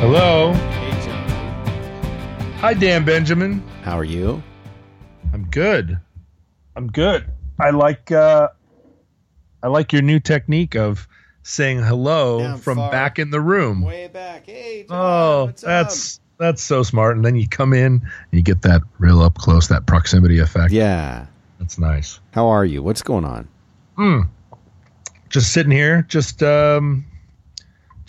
Hello. Hey, John. Hi, Dan Benjamin. How are you? I'm good. I'm good. I like uh, I like your new technique of saying hello Down from far. back in the room. Way back. Hey, John. oh, what's that's that's so smart. And then you come in and you get that real up close, that proximity effect. Yeah. That's nice. How are you? What's going on? Hmm. Just sitting here, just um,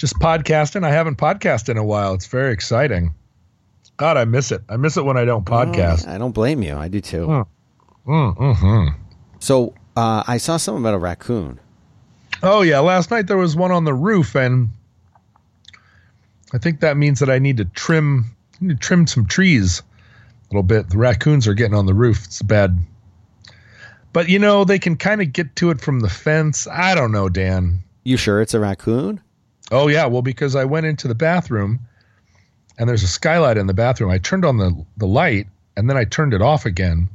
just podcasting. I haven't podcasted in a while. It's very exciting. God, I miss it. I miss it when I don't podcast. Oh, I don't blame you. I do too. Mm. Mm, mhm. So uh, I saw something about a raccoon. Oh yeah, last night there was one on the roof, and I think that means that I need to trim I need to trim some trees a little bit. The raccoons are getting on the roof. It's bad. But you know, they can kind of get to it from the fence. I don't know, Dan. You sure it's a raccoon? Oh yeah, well because I went into the bathroom and there's a skylight in the bathroom. I turned on the the light and then I turned it off again.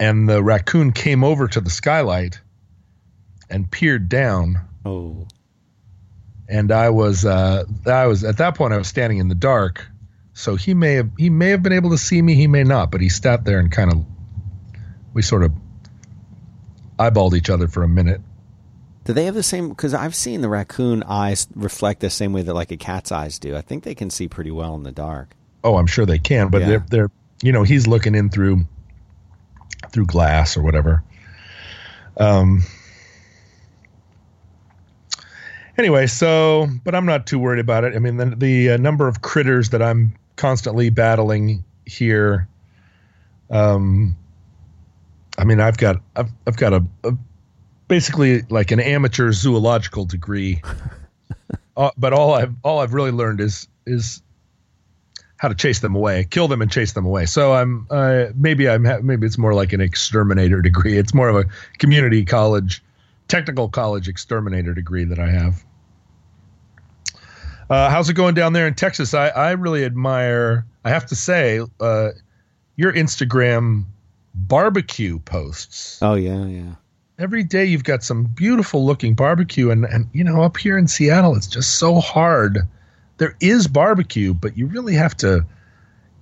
And the raccoon came over to the skylight and peered down Oh. and I was uh, I was at that point I was standing in the dark, so he may have he may have been able to see me, he may not, but he sat there and kind of we sort of eyeballed each other for a minute. Do they have the same? Because I've seen the raccoon eyes reflect the same way that like a cat's eyes do. I think they can see pretty well in the dark. Oh, I'm sure they can, but Yeah. they're they're you know he's looking in through through glass or whatever. Um. Anyway, so but I'm not too worried about it. I mean, the, the uh, number of critters that I'm constantly battling here. Um. I mean, I've got I've I've got a, a basically like an amateur zoological degree. uh, but all I've all I've really learned is is how to chase them away, kill them and chase them away. So I'm uh, maybe I'm ha- maybe it's more like an exterminator degree. It's more of a community college, technical college exterminator degree that I have. Uh, how's it going down there in Texas? I, I really admire. I have to say, uh, your Instagram barbecue posts Oh yeah, yeah. Every day you've got some beautiful looking barbecue and and you know up here in Seattle it's just so hard. There is barbecue but you really have to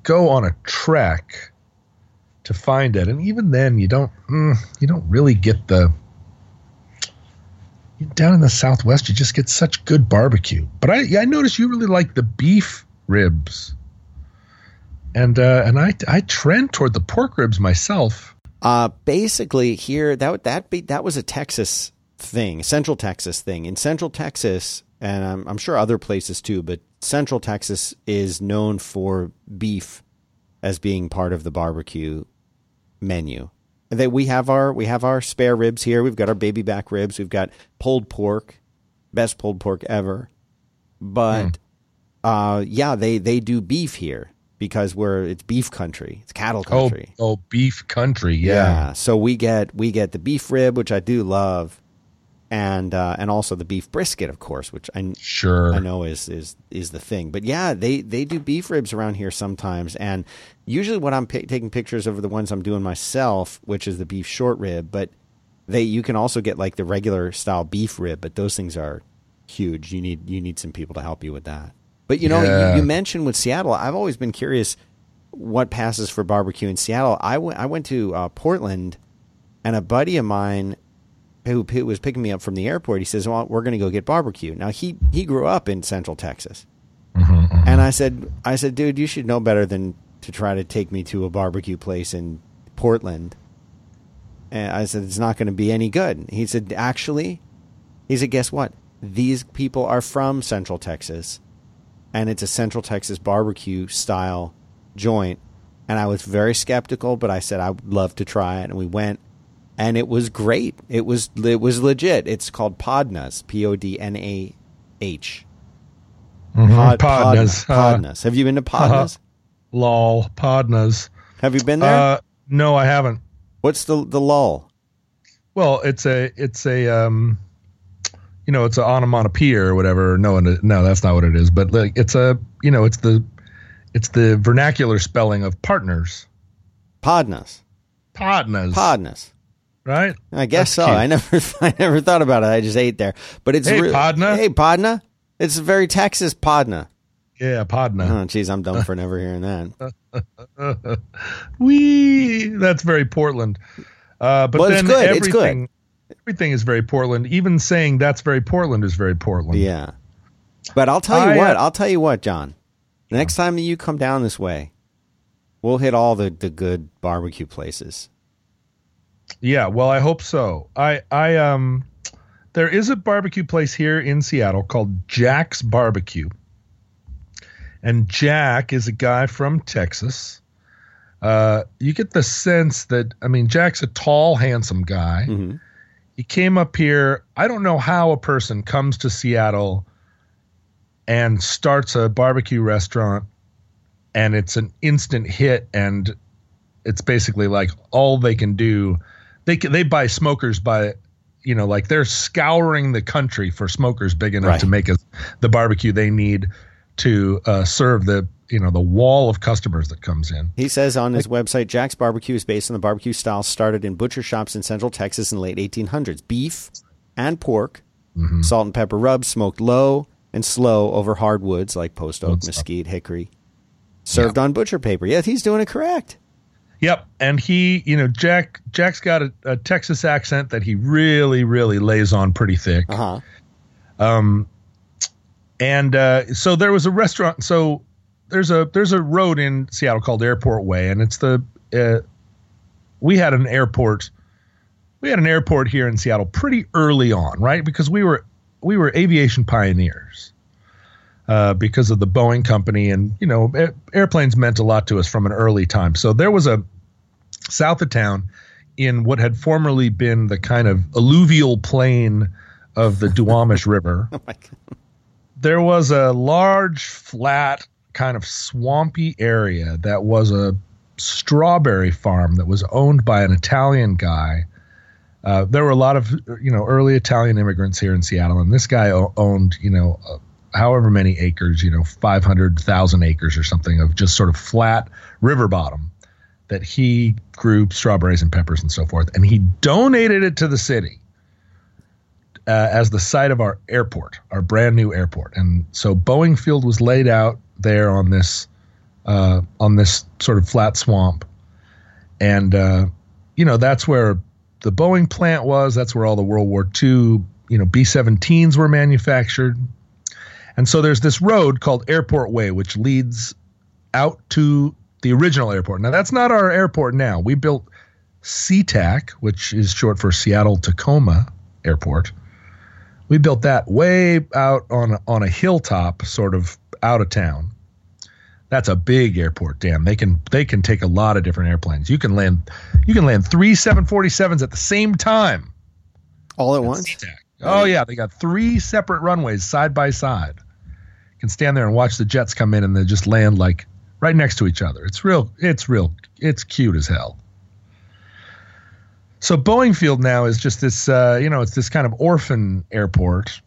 go on a trek to find it. And even then you don't mm, you don't really get the down in the southwest you just get such good barbecue. But i i noticed you really like the beef ribs. And uh and i i trend toward the pork ribs myself Uh, basically, here that that be, that was a Texas thing, Central Texas thing. In Central Texas, and I'm, I'm sure other places too, but Central Texas is known for beef as being part of the barbecue menu. That we have our we have our spare ribs here. We've got our baby back ribs. We've got pulled pork, best pulled pork ever. But uh, yeah, they they do beef here because we're it's beef country. It's cattle oh country. oh beef country yeah. So we get we get the beef rib, which I do love, and uh, and also the beef brisket, of course, which I Sure. I know is is is the thing. But yeah, they they do beef ribs around here sometimes, and usually when I'm pi taking pictures of are the ones I'm doing myself, which is the beef short rib, but they you can also get like the regular style beef rib, but those things are huge. You need you need some people to help you with that. But you know, Yeah. you, you mentioned with Seattle, I've always been curious what passes for barbecue in Seattle. I went I went to uh, Portland, and a buddy of mine who, who was picking me up from the airport, he says, "Well, we're going to go get barbecue." Now he he grew up in Central Texas, and I said, "I said, dude, you should know better than to try to take me to a barbecue place in Portland." And I said, "It's not going to be any good." He said, "Actually," he said, "Guess what? These people are from Central Texas, and it's a Central Texas barbecue style joint." And I was very skeptical, but I said I would love to try it, and we went and it was great. It was it was legit. It's called Podnah's, P O D N A H. Mhm. Pod- Podnah's. Podna- Uh, Podnah's. Have you been to Podnah's? lol. Podnah's. Have you been there? Uh, no, I haven't. What's the the lull? Well, it's a it's a um, you know, it's an onomatopoeia or whatever. No, no, that's not what it is. But like, it's a you know, it's the it's the vernacular spelling of partners. Podnas. Podnas. Podnas. Right. I guess That's so. cute. I never I never thought about it. I just ate there. But it's Hey, re- Podna. Hey Podna. It's very Texas, Podna. Yeah, Podna. Oh, jeez, I'm dumb for never hearing that. Wee, that's very Portland. Uh, but Well, it's then good, it's good. Everything, is very Portland. Even saying that's very Portland is very Portland. Yeah. But I'll tell you I, what, uh, I'll tell you what, John. The next time you come down this way, we'll hit all the, the good barbecue places. Yeah, well, I hope so. I I um there is a barbecue place here in Seattle called Jack's Barbecue. And Jack is a guy from Texas. Uh you get the sense that I mean Jack's a tall, handsome guy. Mhm. He came up here. I don't know how a person comes to Seattle and starts a barbecue restaurant and it's an instant hit and it's basically like all they can do they can, they buy smokers by you know like they're scouring the country for smokers big enough Right. to make us the barbecue they need to uh, serve the you know the wall of customers that comes in He says on his website, Jack's Barbecue is based on the barbecue style started in butcher shops in central Texas in the late 1800s. Beef and pork, Mm-hmm. salt and pepper rubs, smoked low and slow over hardwoods like post oak, mesquite, hickory, served on butcher paper. Yeah, he's doing it correct. Yep, and he, you know, Jack Jack's got a, a Texas accent that he really, really lays on pretty thick. Uh huh. Um, And uh, so there was a restaurant. So there's a there's a road in Seattle called Airport Way, and it's the uh, we had an airport. We had an airport here in Seattle pretty early on, right? Because we were we were aviation pioneers. Uh, because of the Boeing company, and you know, a- airplanes meant a lot to us from an early time. So there was a south of town in what had formerly been the kind of alluvial plain of the Duwamish River Oh my God. there was a large, flat, kind of swampy area that was a strawberry farm that was owned by an Italian guy. Uh, there were a lot of you know early Italian immigrants here in Seattle, and this guy o- owned you know uh, however many acres, you know five hundred thousand acres or something of just sort of flat river bottom that he grew strawberries and peppers and so forth, and he donated it to the city uh, as the site of our airport, our brand new airport. And so Boeing Field was laid out there on this uh, on this sort of flat swamp, and uh, you know that's where the Boeing plant was. That's where all the World War II you know B-17s were manufactured. And so there's this road called Airport Way, which leads out to the original airport. Now that's not our airport now. We built SeaTac, which is short for Seattle Tacoma Airport. We built that way out on on a hilltop, sort of out of town. That's a big airport. Damn, they can they can take a lot of different airplanes. You can land you can land three 747s at the same time. All at once? SeaTac. Oh yeah, they got three separate runways side by side. You can stand there and watch the jets come in and they just land like right next to each other. It's real. It's real. It's cute as hell. So Boeing Field now is just this, uh, you know, it's this kind of orphan airport.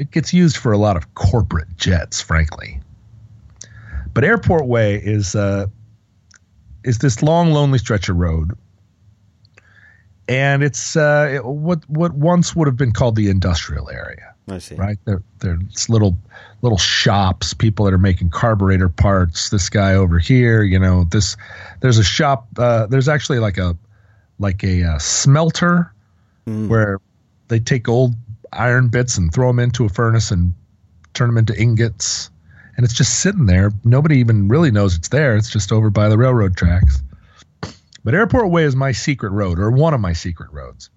It gets used for a lot of corporate jets, frankly. But Airport Way is uh, is this long, lonely stretch of road, and it's uh, it- what what once would have been called the industrial area I see. right? There, there's little little shops, people that are making carburetor parts. This guy over here, you know, this there's a shop. Uh, there's actually like a like a uh, smelter Mm. where they take old iron bits and throw them into a furnace and turn them into ingots, and it's just sitting there. Nobody even really knows it's there. It's just over by the railroad tracks. But Airport Way is my secret road, or one of my secret roads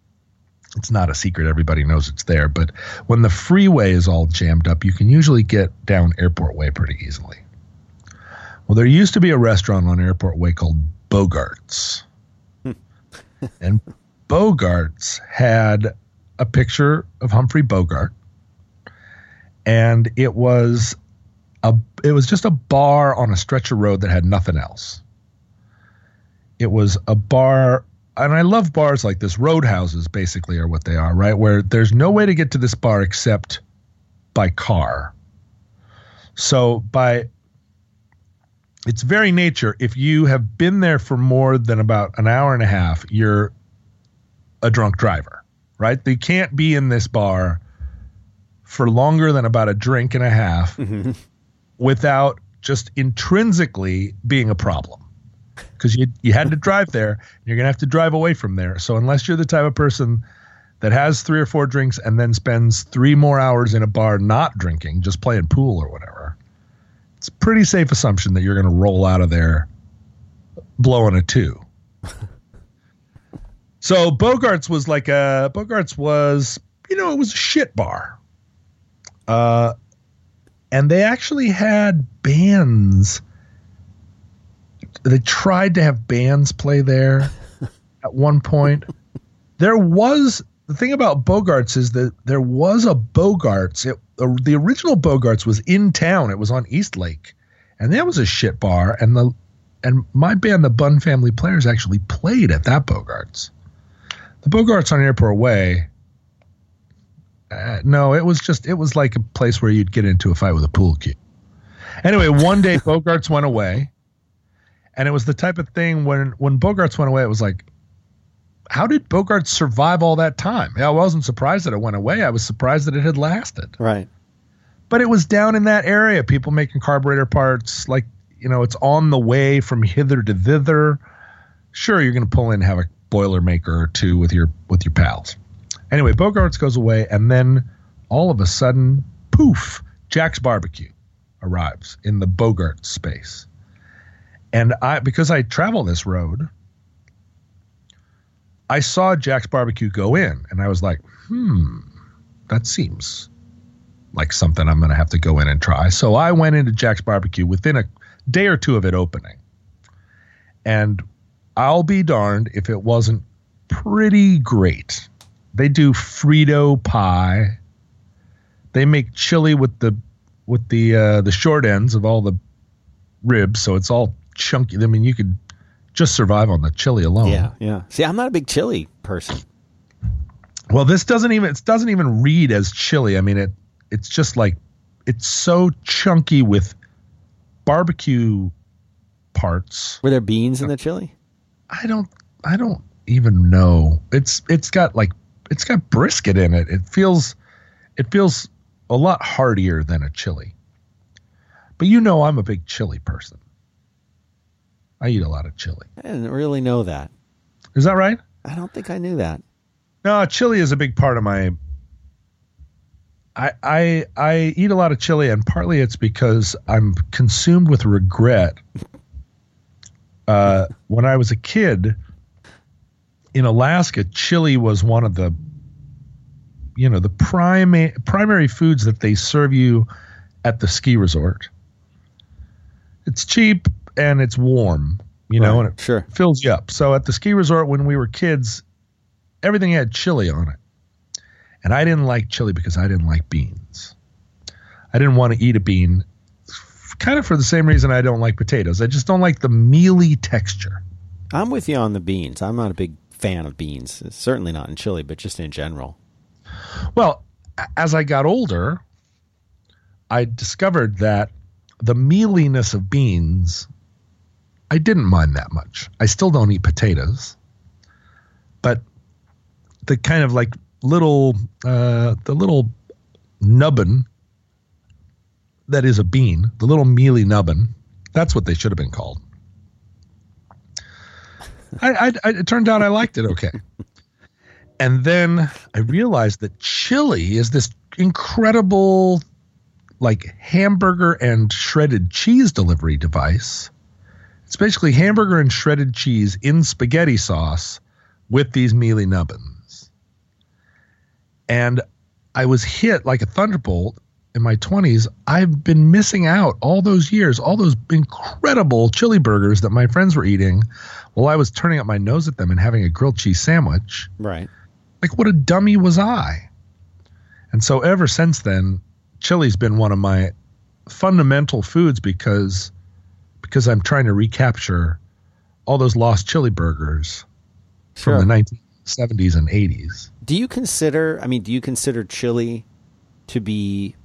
it's not a secret. Everybody knows it's there. But when the freeway is all jammed up, you can usually get down Airport Way pretty easily. Well, there used to be a restaurant on Airport Way called Bogarts. Hmm. and Bogarts had a picture of Humphrey Bogart. And it was a it was just a bar on a stretch of road that had nothing else. It was a bar and I love bars like this. Roadhouses basically are what they are, right? Where there's no way to get to this bar except by car. So by its very nature, if you have been there for more than about an hour and a half, you're a drunk driver, right? You can't be in this bar for longer than about a drink and a half mm-hmm. without just intrinsically being a problem. Because you you had to drive there, and you're gonna have to drive away from there. So unless you're the type of person that has three or four drinks and then spends three more hours in a bar not drinking, just playing pool or whatever, it's a pretty safe assumption that you're gonna roll out of there blowing a two. so Bogarts was like a Bogarts was, you know, it was a shit bar. Uh and they actually had bands. They tried to have bands play there at one point. There was the thing about Bogarts is that there was a Bogarts. It, uh, the original Bogarts was in town. It was on East Lake, and that was a shit bar. And the and my band, the Bun Family Players, actually played at that Bogarts. The Bogarts on Airport Way uh, no, it was just it was like a place where you'd get into a fight with a pool cue. Anyway, one day Bogarts went away, and it was the type of thing when when Bogarts went away, it was like, how did Bogarts survive all that time? Yeah, I wasn't surprised that it went away. I was surprised that it had lasted. Right. But it was down in that area, people making carburetor parts. Like you know, it's on the way from hither to thither. Sure, you're going to pull in and have a boiler maker or two with your with your pals. Anyway, Bogarts goes away, and then all of a sudden, poof, Jack's Barbecue arrives in the Bogart space. And I, because I travel this road, I saw Jack's Barbecue go in, and I was like, hmm, that seems like something I'm going to have to go in and try. So I went into Jack's Barbecue within a day or two of it opening. And I'll be darned if it wasn't pretty great they do Frito pie. They make chili with the with the uh, the short ends of all the ribs, so it's all chunky. I mean, you could just survive on the chili alone. Yeah, yeah. See, I'm not a big chili person. Well, this doesn't even it doesn't even read as chili. I mean, it it's just like it's so chunky with barbecue parts. Were there beans in the chili? I don't I don't even know. It's it's got like it's got brisket in it. It feels it feels a lot heartier than a chili. But you know I'm a big chili person. I eat a lot of chili. I didn't really know that. Is that right? I don't think I knew that. No, chili is a big part of my I I I eat a lot of chili and partly it's because I'm consumed with regret. Uh, when I was a kid, in Alaska, chili was one of the you know the primary primary foods that they serve you at the ski resort. It's cheap and it's warm, you know, and it sure. fills you up. So at the ski resort when we were kids, everything had chili on it. And I didn't like chili because I didn't like beans. I didn't want to eat a bean kind of for the same reason I don't like potatoes. I just don't like the mealy texture. I'm with you on the beans. I'm not a big fan of beans. Certainly not in chili, but just in general. Well, as I got older, I discovered that the mealiness of beans, I didn't mind that much. I still don't eat potatoes, but the kind of like little, uh, the little nubbin that is a bean, the little mealy nubbin, that's what they should have been called. I, I, it turned out I liked it okay. And then I realized that chili is this incredible, like hamburger and shredded cheese delivery device. It's basically hamburger and shredded cheese in spaghetti sauce with these mealy nubbins. And I was hit like a thunderbolt in my 20s. I've been missing out all those years, all those incredible chili burgers that my friends were eating while I was turning up my nose at them and having a grilled cheese sandwich Right. like what a dummy was I? And so ever since then, chili's been one of my fundamental foods because because I'm trying to recapture all those lost chili burgers Sure. from the 1970s and 80s. Do you consider? I mean, do you consider chili to be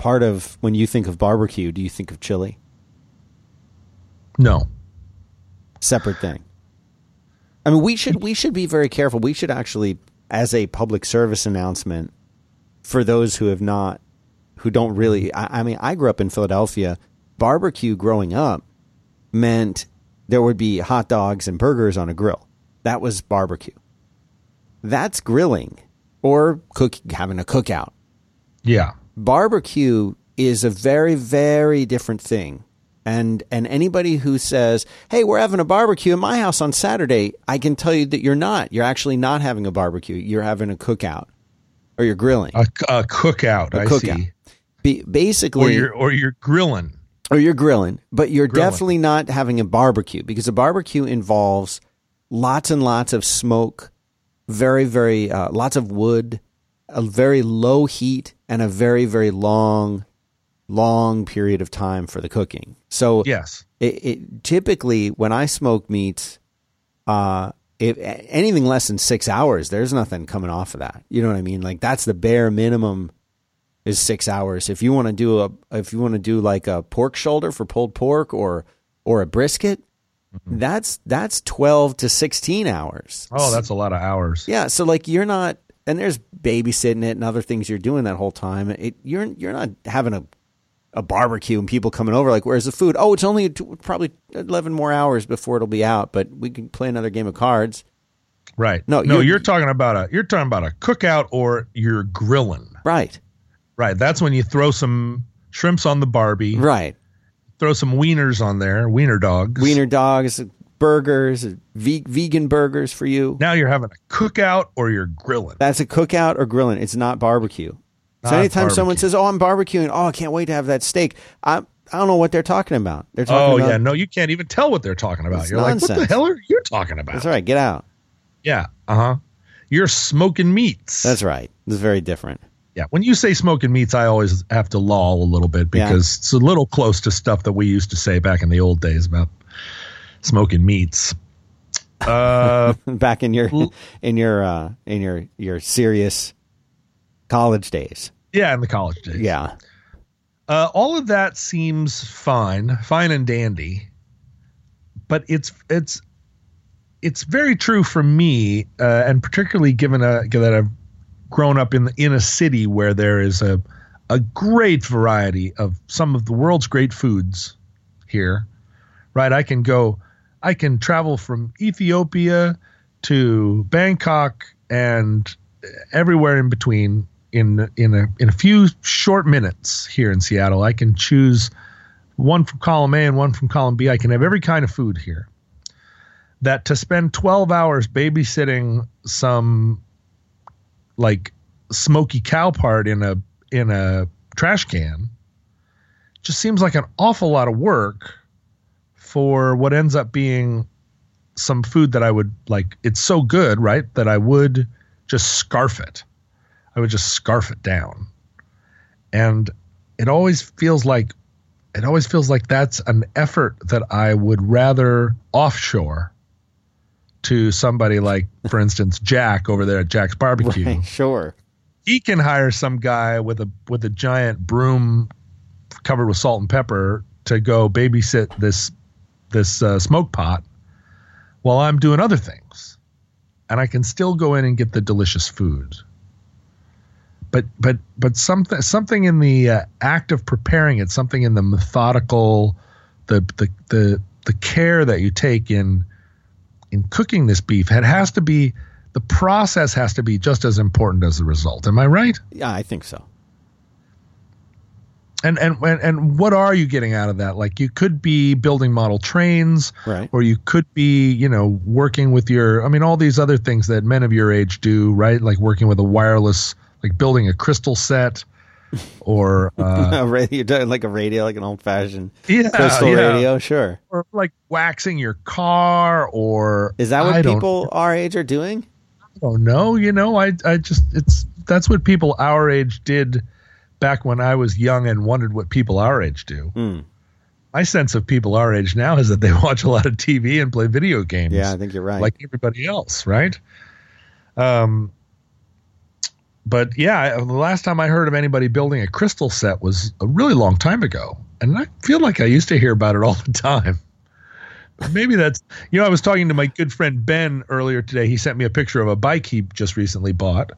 part of when you think of barbecue? Do you think of chili No. separate thing? I mean, we should we should be very careful. We should actually, as a public service announcement, for those who have not who don't really. I, I mean, I grew up in Philadelphia. Barbecue growing up meant there would be hot dogs and burgers on a grill. That was barbecue. That's grilling or cook having a cookout. Yeah. Barbecue is a very very different thing. And and anybody who says, "Hey, we're having a barbecue in my house on Saturday," I can tell you that you're not. You're actually not having a barbecue. You're having a cookout or you're grilling. A, a cookout, A I cookout. see. Be, basically, Or you're or you're grilling. or you're grilling, but you're Grilling. definitely not having a barbecue because a barbecue involves lots and lots of smoke, very, very, uh, lots of wood, a very low heat, and a very, very long, long period of time for the cooking. So Yes. it, it typically when I smoke meats, uh, if anything less than six hours, there's nothing coming off of that. You know what I mean? Like that's the bare minimum is six hours. If you want to do a, if you want to do like a pork shoulder for pulled pork or or a brisket, that's that's twelve to sixteen hours. Oh, that's a lot of hours. Yeah, so like you're not, and there's babysitting it and other things you're doing that whole time. It, you're you're not having a a barbecue and people coming over. Like, where's the food? Oh, it's only t- probably eleven more hours before it'll be out, but we can play another game of cards. Right. No, no, you're- you're, talking about a you're talking about a cookout or you're grilling. Right, Right. That's when you throw some shrimps on the Barbie, right. throw some wieners on there, wiener dogs. Wiener dogs, burgers, ve- vegan burgers for you. Now you're having a cookout or you're grilling. That's a cookout or grilling. It's not barbecue. so Not anytime someone says, "Oh, I'm barbecuing," oh, I can't wait to have that steak. I I don't know what they're talking about. They're talking Oh about. yeah, no, you can't even tell what they're talking about. You're like, what the hell are you talking about? That's right. Get out. Yeah. Uh huh. You're smoking meats. That's right. It's very different. yeah. When you say smoking meats, I always have to loll a little bit Yeah. because it's a little close to stuff that we used to say back in the old days about smoking meats. Uh, back in your in your uh, in your your serious college days. yeah, in the college days. Yeah, Uh, all of that seems fine, fine and dandy, but it's it's it's very true for me, uh, and particularly given a, that I've grown up in in a city where there is a a great variety of some of the world's great foods here. Right, I can go, I can travel from Ethiopia to Bangkok and everywhere in between in in a in a few short minutes here in Seattle. I can choose one from column A and one from column B. I can have every kind of food here. That to spend 12 hours babysitting some like smoky cow part in a in a trash can just seems like an awful lot of work for what ends up being some food that I would like it's so good, right? That I would just scarf it. I would just scarf it down. And it always feels like it always feels like that's an effort that I would rather offshore to somebody like, for instance, Jack over there at Jack's Barbecue. right, sure. He can hire some guy with a with a giant broom covered with salt and pepper to go babysit this this uh, smoke pot while I'm doing other things, and I can still go in and get the delicious food. But but but something something in the uh, act of preparing it, something in the methodical, the the the the care that you take in in cooking this beef, it has to be the process has to be just as important as the result. Am I right? Yeah, I think so. And and and, and what are you getting out of that? Like you could be building model trains, Right. or you could be, you know, working with your. I mean, all these other things that men of your age do, right? Like working with a wireless, like building a crystal set, or uh, a radio, like a radio, like an old fashioned yeah, crystal yeah. radio. Sure. or like waxing your car, or Is that what I people our age are doing? Oh no, you know, I I just it's that's what people our age did back when I was young and wondered what people our age do. Hmm. My sense of people our age now is that they watch a lot of TV and play video games. Yeah, I think you're right. like everybody else, right? Um, but yeah, the last time I heard of anybody building a crystal set was a really long time ago, and I feel like I used to hear about it all the time. But Maybe that's you know I was talking to my good friend Ben earlier today. He sent me a picture of a bike he just recently bought,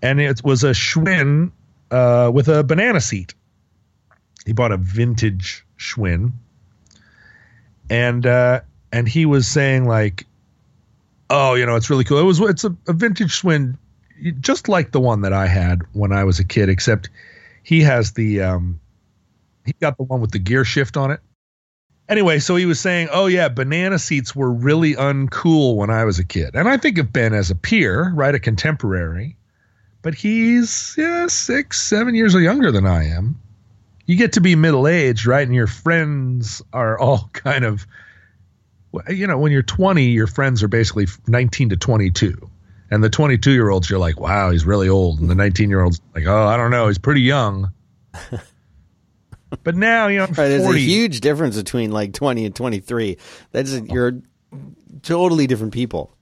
and it was a Schwinn uh, with a banana seat. He bought a vintage Schwinn, and uh, and he was saying like, "Oh, you know, it's really cool. It was it's a, a vintage Schwinn, just like the one that I had when I was a kid, except he has the um, he got the one with the gear shift on it." Anyway, so he was saying, "Oh yeah, banana seats were really uncool when I was a kid," and I think of Ben as a peer, right, a contemporary, but he's yeah six, seven years younger than I am. You get to be middle aged, right, and your friends are all kind of, you know, when you're 20, your friends are basically 19 to 22, and the 22 year olds, you're like, "Wow, he's really old," and the 19 year olds, like, "Oh, I don't know, he's pretty young." But now, you know, Right, there's a huge difference between like 20 and 23. That's you're totally different people.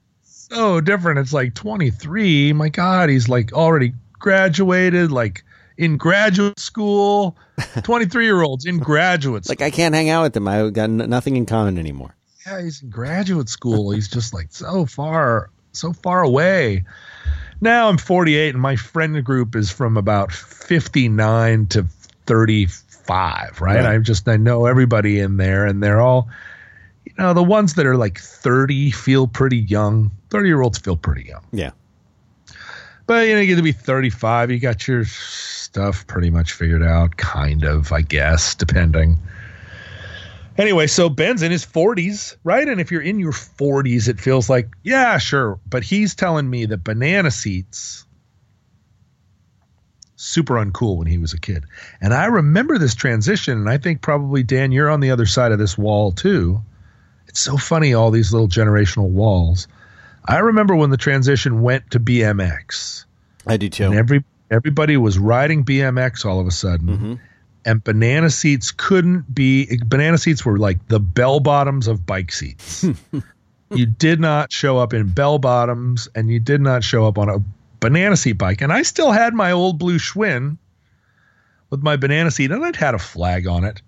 So different. It's like 23. My God, he's like already graduated, like in graduate school. 23 year olds in graduate school. Like I can't hang out with them. I've got n- nothing in common anymore. yeah, he's in graduate school. He's just like so far, so far away. Now I'm 48, and my friend group is from about 59 to 35. Right? Right. I just I know everybody in there, and they're all, you know, the ones that are like 30 feel pretty young. 30 year olds feel pretty young. Yeah. But you know, you get to be 35, you got your stuff pretty much figured out, kind of, I guess, depending. Anyway, so Ben's in his 40s, right? And if you're in your 40s, it feels like, yeah, sure. But he's telling me that banana seats super uncool when he was a kid. And I remember this transition, and I think probably Dan, you're on the other side of this wall too. It's so funny, all these little generational walls. I remember when the transition went to BMX, I do too. and every everybody was riding BMX all of a sudden, Mm-hmm. and banana seats couldn't be. Banana seats were like the bell bottoms of bike seats. you did not show up in bell bottoms, and you did not show up on a banana seat bike. And I still had my old blue Schwinn with my banana seat, and it had a flag on it,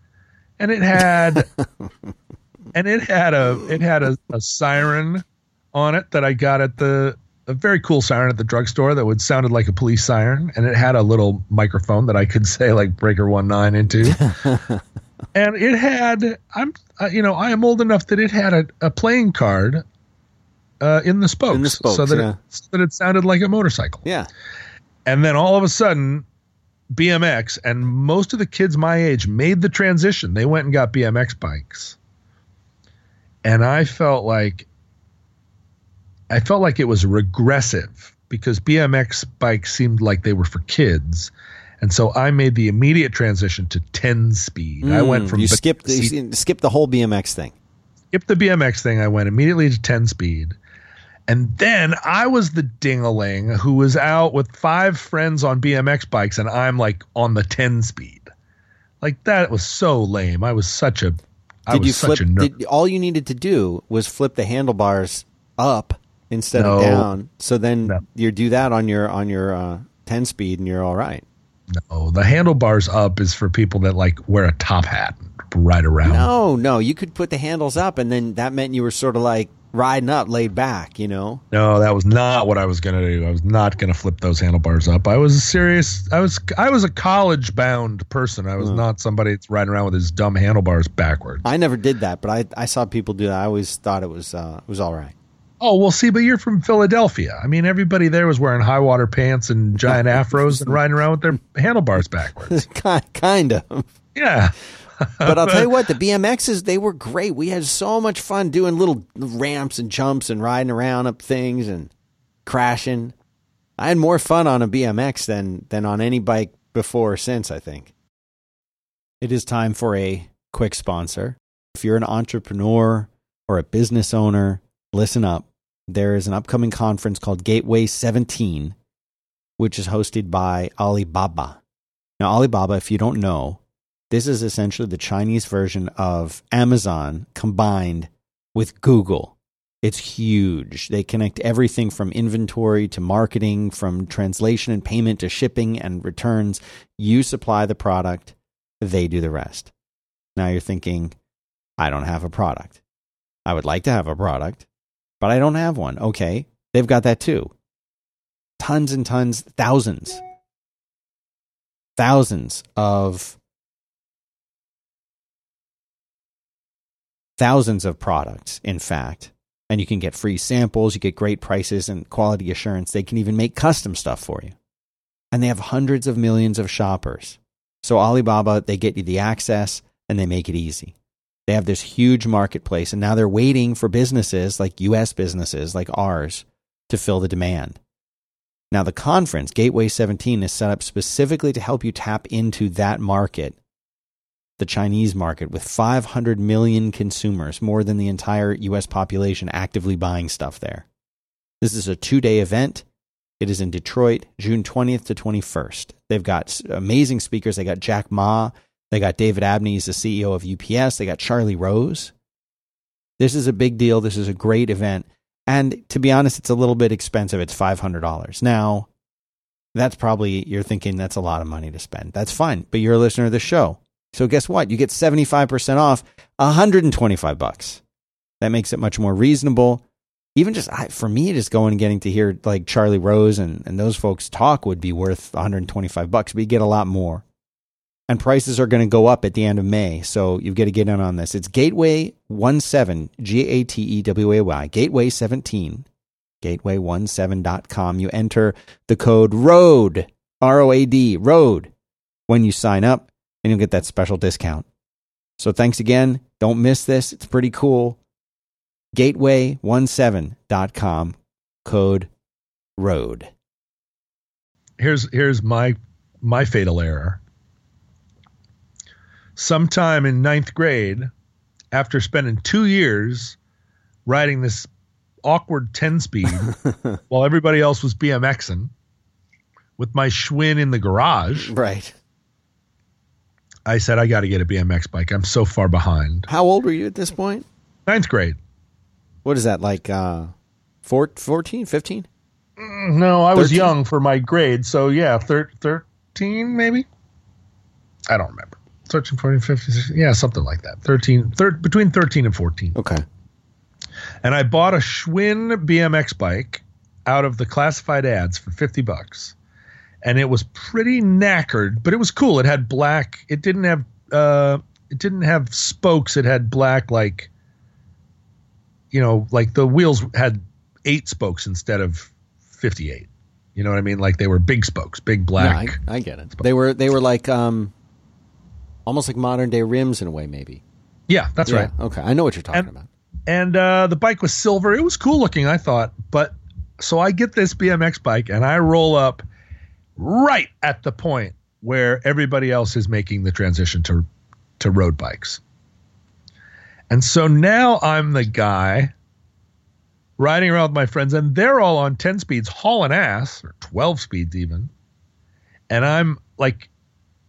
and it had. And it had a it had a, a siren on it that I got at the a very cool siren at the drugstore that would sounded like a police siren, and it had a little microphone that I could say like breaker one nine into, and it had I'm uh, you know I am old enough that it had a, a playing card uh, in the spokes, In the spokes, so that yeah. it, so that it sounded like a motorcycle, Yeah. and then all of a sudden. BMX and most of the kids my age made the transition. They went and got BMX bikes. And I felt like I felt like it was regressive because BMX bikes seemed like they were for kids. And so I made the immediate transition to 10 speed. I went Mm, from you skipped the, you skipped the whole BMX thing. skipped the BMX thing. I went immediately to 10 speed. And then I was the dingaling who was out with five friends on BMX bikes, and I'm like on the 10 speed. Like that was so lame. I was such a, I Did was you flip? Did, all you needed to do was flip the handlebars up instead of down. So then No. you do that on your on your uh, ten speed, and you're all right. no, the handlebars up is for people that like wear a top hat ride around. No, no, you could put the handles up, and then that meant you were sort of like riding up, laid back. You know. No, that was not what I was going to do. I was not going to flip those handlebars up. I was a serious. I was I was a college bound person. I was not somebody that's riding around with his dumb handlebars backwards. I never did that, but I I saw people do that. I always thought it was uh, it was all right. Oh, well, see, but you're from Philadelphia. I mean, everybody there was wearing high water pants and giant afros and riding around with their handlebars backwards. Kind of. Yeah. But I'll tell you what, the BMXs they were great. We had so much fun doing little ramps and jumps and riding around up things and crashing. I had more fun on a BMX than than on any bike before or since, I think. It is time for a quick sponsor. If you're an entrepreneur or a business owner, listen up. There is an upcoming conference called Gateway 17, which is hosted by Alibaba. Now, Alibaba, if you don't know, this is essentially the Chinese version of Amazon combined with Google. It's huge. They connect everything from inventory to marketing, from translation and payment to shipping and returns. You supply the product, they do the rest. Now you're thinking, I don't have a product. I would like to have a product, but I don't have one. Okay, they've got that too. Tons and tons, thousands thousands of thousands of products, in fact. And you can get free samples, you get great prices and quality assurance. They can even make custom stuff for you. And they have hundreds of millions of shoppers. So Alibaba, they get you the access and they make it easy. They have this huge marketplace, and now they're waiting for businesses like US businesses like ours to fill the demand. Now, the conference, Gateway 17, is set up specifically to help you tap into that market, the Chinese market, with 500 million consumers, more than the entire US population, actively buying stuff there. This is a two day event. It is in Detroit, June 20th to 21st. They've got amazing speakers. They got Jack Ma, they got David Abney, he's the CEO of UPS. They got Charlie Rose. This is a big deal. This is a great event. And to be honest, it's a little bit expensive. It's $500. Now, that's probably, you're thinking that's a lot of money to spend. That's fine, but you're a listener of the show. So guess what? You get 75% off 125 bucks. That makes it much more reasonable. Even just for me, just going and getting to hear like Charlie Rose and, and those folks talk would be worth 125 bucks, but you get a lot more and prices are going to go up at the end of May. So you've got to get in on this. It's Gateway 17, G A T E W A Y, Gateway 17, gateway17.com. You enter the code ROAD, R O A D, ROAD, when you sign up, and you'll get that special discount. So thanks again. Don't miss this. It's pretty cool. Gateway17.com, code ROAD. Here's here's my my fatal error sometime in ninth grade, after spending two years riding this awkward 10 speed while everybody else was BMXing with my Schwinn in the garage. Right. I said, I got to get a BMX bike. I'm so far behind. How old were you at this point? Ninth grade. What is that, like uh, 14, 15? Mm, no, I 13? was young for my grade. So, yeah, thir- 13 maybe? I don't remember. 13, 14, 15, 16, yeah, something like that. 13, thir- between 13 and 14. Okay. And I bought a Schwinn BMX bike out of the classified ads for 50 bucks. And it was pretty knackered, but it was cool. It had black, it didn't have uh it didn't have spokes, it had black like you know, like the wheels had eight spokes instead of 58. You know what I mean? Like they were big spokes, big black. Yeah, I, I get it. Spokes. They were they were like um almost like modern day rims in a way, maybe. Yeah, that's yeah, right. Okay, I know what you're talking and, about. And uh, the bike was silver. It was cool looking, I thought. But so I get this BMX bike and I roll up right at the point where everybody else is making the transition to to road bikes. And so now I'm the guy riding around with my friends, and they're all on 10 speeds, hauling ass, or 12 speeds even. And I'm like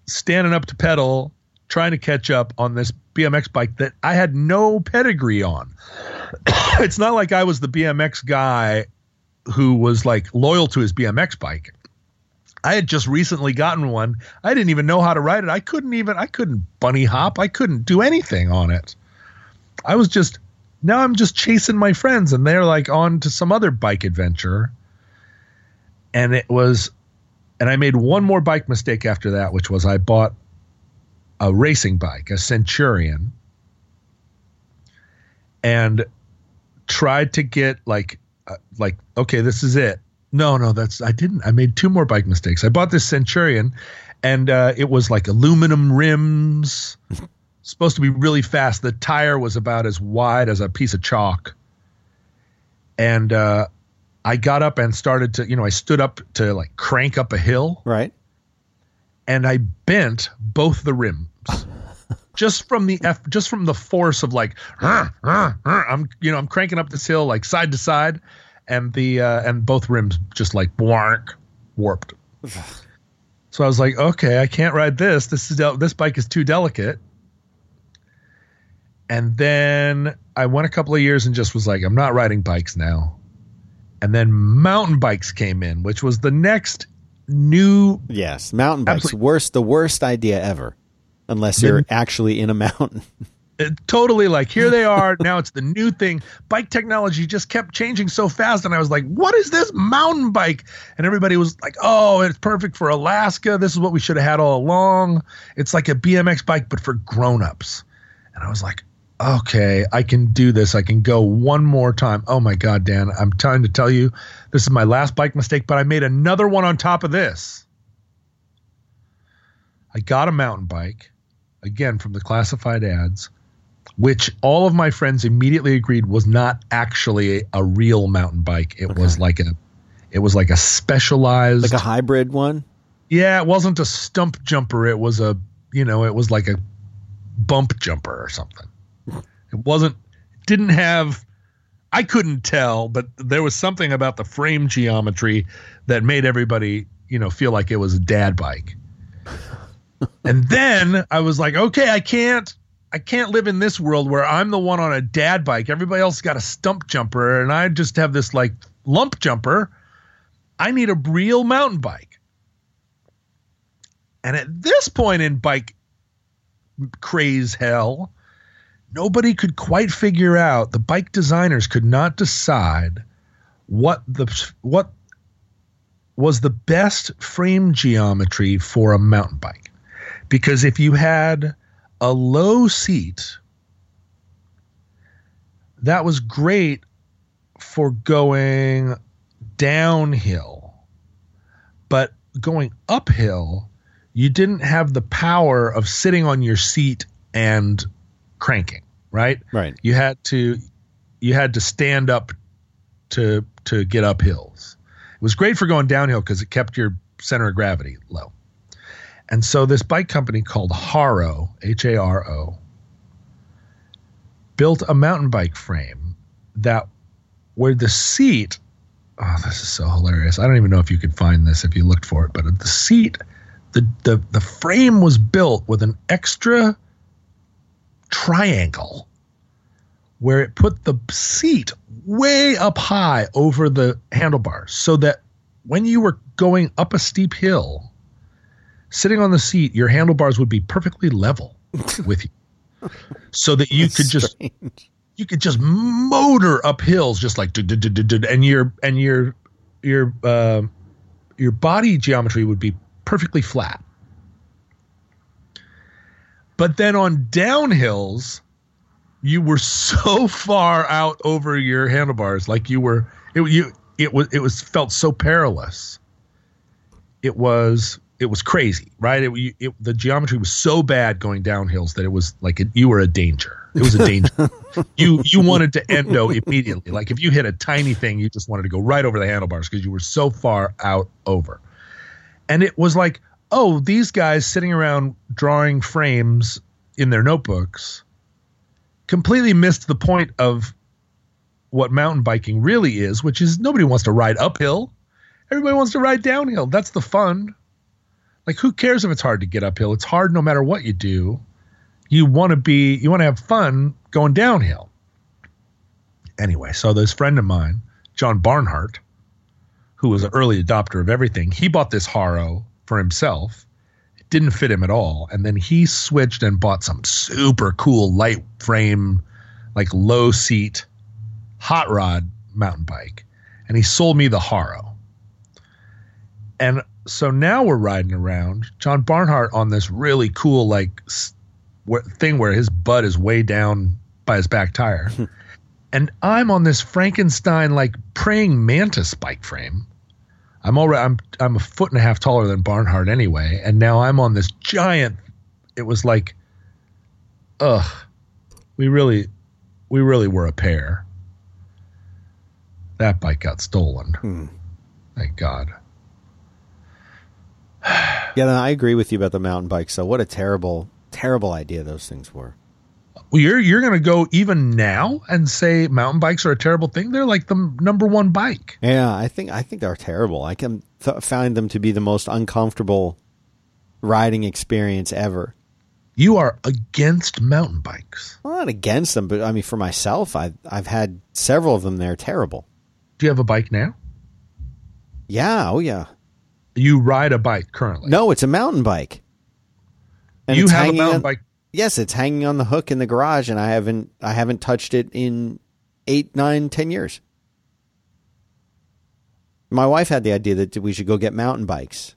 standing up to pedal trying to catch up on this BMX bike that I had no pedigree on. it's not like I was the BMX guy who was like loyal to his BMX bike. I had just recently gotten one. I didn't even know how to ride it. I couldn't even I couldn't bunny hop. I couldn't do anything on it. I was just now I'm just chasing my friends and they're like on to some other bike adventure. And it was and I made one more bike mistake after that, which was I bought a racing bike, a Centurion, and tried to get like uh, like okay, this is it. No, no, that's I didn't. I made two more bike mistakes. I bought this Centurion, and uh, it was like aluminum rims, supposed to be really fast. The tire was about as wide as a piece of chalk, and uh, I got up and started to, you know, I stood up to like crank up a hill, right, and I bent both the rims just from the f just from the force of like i'm you know i'm cranking up this hill like side to side and the uh and both rims just like warped so i was like okay i can't ride this this is del- this bike is too delicate and then i went a couple of years and just was like i'm not riding bikes now and then mountain bikes came in which was the next new yes mountain bikes absolutely. worst the worst idea ever unless you're actually in a mountain. It, totally like here they are now it's the new thing. Bike technology just kept changing so fast and i was like what is this mountain bike? And everybody was like oh it's perfect for alaska. This is what we should have had all along. It's like a bmx bike but for grown-ups. And i was like okay i can do this. I can go one more time. Oh my god dan i'm trying to tell you this is my last bike mistake but i made another one on top of this. I got a mountain bike again from the classified ads which all of my friends immediately agreed was not actually a, a real mountain bike. It okay. was like a it was like a specialized like a hybrid one. Yeah, it wasn't a Stumpjumper. It was a you know, it was like a bump jumper or something. It wasn't didn't have I couldn't tell, but there was something about the frame geometry that made everybody, you know, feel like it was a dad bike. and then I was like, okay, I can't I can't live in this world where I'm the one on a dad bike. Everybody else got a Stumpjumper, and I just have this like lump jumper. I need a real mountain bike. And at this point in bike craze hell, nobody could quite figure out. The bike designers could not decide what the what was the best frame geometry for a mountain bike. Because if you had a low seat that was great for going downhill, but going uphill, you didn't have the power of sitting on your seat and cranking, right? Right. You had to you had to stand up to to get up hills. It was great for going downhill because it kept your center of gravity low. And so this bike company called Haro, H A R O, built a mountain bike frame that where the seat oh this is so hilarious. I don't even know if you could find this if you looked for it, but the seat the the the frame was built with an extra triangle where it put the seat way up high over the handlebars so that when you were going up a steep hill sitting on the seat, your handlebars would be perfectly level with you, so that you could just you could just motor up hills just like and your and your your uh, your body geometry would be perfectly flat. But then on downhills, you were so far out over your handlebars, like you were it you it was it was felt so perilous. It was it was crazy, right? It, it, the geometry was so bad going downhills that it was like it, you were a danger. It was a danger. you you wanted to endo immediately. Like if you hit a tiny thing, you just wanted to go right over the handlebars because you were so far out over. And it was like, oh, these guys sitting around drawing frames in their notebooks completely missed the point of what mountain biking really is, which is nobody wants to ride uphill. Everybody wants to ride downhill. That's the fun. Like, who cares if it's hard to get uphill? It's hard no matter what you do. You want to be, you want to have fun going downhill. Anyway, so this friend of mine, John Barnhart, who was an early adopter of everything, he bought this Haro for himself. It didn't fit him at all. And then he switched and bought some super cool light frame, like low seat hot rod mountain bike. And he sold me the Haro. And so now we're riding around John Barnhart on this really cool like thing where his butt is way down by his back tire, and I'm on this Frankenstein like praying mantis bike frame. I'm already I'm I'm a foot and a half taller than Barnhart anyway, and now I'm on this giant. It was like, ugh, we really, we really were a pair. That bike got stolen. Hmm. Thank God. yeah, I agree with you about the mountain bike. So what a terrible, terrible idea those things were. Well, you're you're going to go even now and say mountain bikes are a terrible thing. They're like the number one bike. Yeah, I think I think they're terrible. I can th- find them to be the most uncomfortable riding experience ever. You are against mountain bikes. Well, not against them, but I mean, for myself, I've I've had several of them. They're terrible. Do you have a bike now? Yeah. Oh, yeah. You ride a bike currently? No, it's a mountain bike. And you have a mountain on, bike. Yes, it's hanging on the hook in the garage, and I haven't I haven't touched it in eight, nine, ten years. My wife had the idea that we should go get mountain bikes.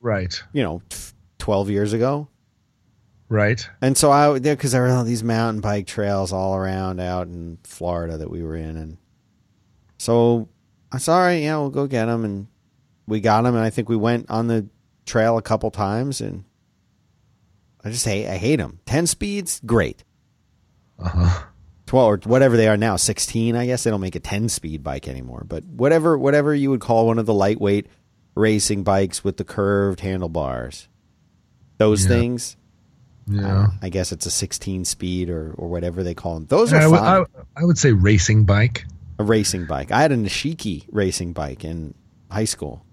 Right. You know, t- twelve years ago. Right. And so I there because there were all these mountain bike trails all around out in Florida that we were in, and so I said, "All right, yeah, we'll go get them." And we got them, and I think we went on the trail a couple times, and I just hate I hate them. Ten speeds, great. Uh huh. Twelve or whatever they are now, sixteen. I guess they don't make a ten speed bike anymore, but whatever whatever you would call one of the lightweight racing bikes with the curved handlebars, those Yeah. things. Yeah. I guess it's a 16 speed or, or whatever they call them. Those are would- fine. I, I would say racing bike. a racing bike. I had a Nishiki racing bike in high school.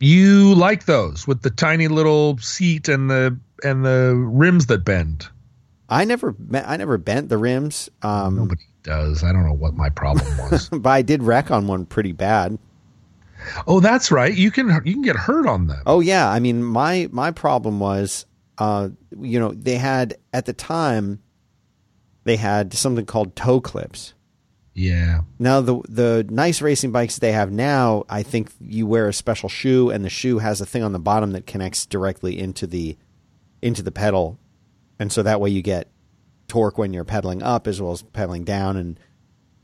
You like those with the tiny little seat and the and the rims that bend. I never I never bent the rims, um, Nobody does. I don't know what my problem was. but I did wreck on one pretty bad. oh, that's right. You can you can get hurt on them. Oh yeah, I mean my my problem was, uh, you know, they had at the time, they had something called toe clips. Yeah. Now the the nice racing bikes they have now, I think you wear a special shoe, and the shoe has a thing on the bottom that connects directly into the into the pedal, and so that way you get torque when you're pedaling up as well as pedaling down, and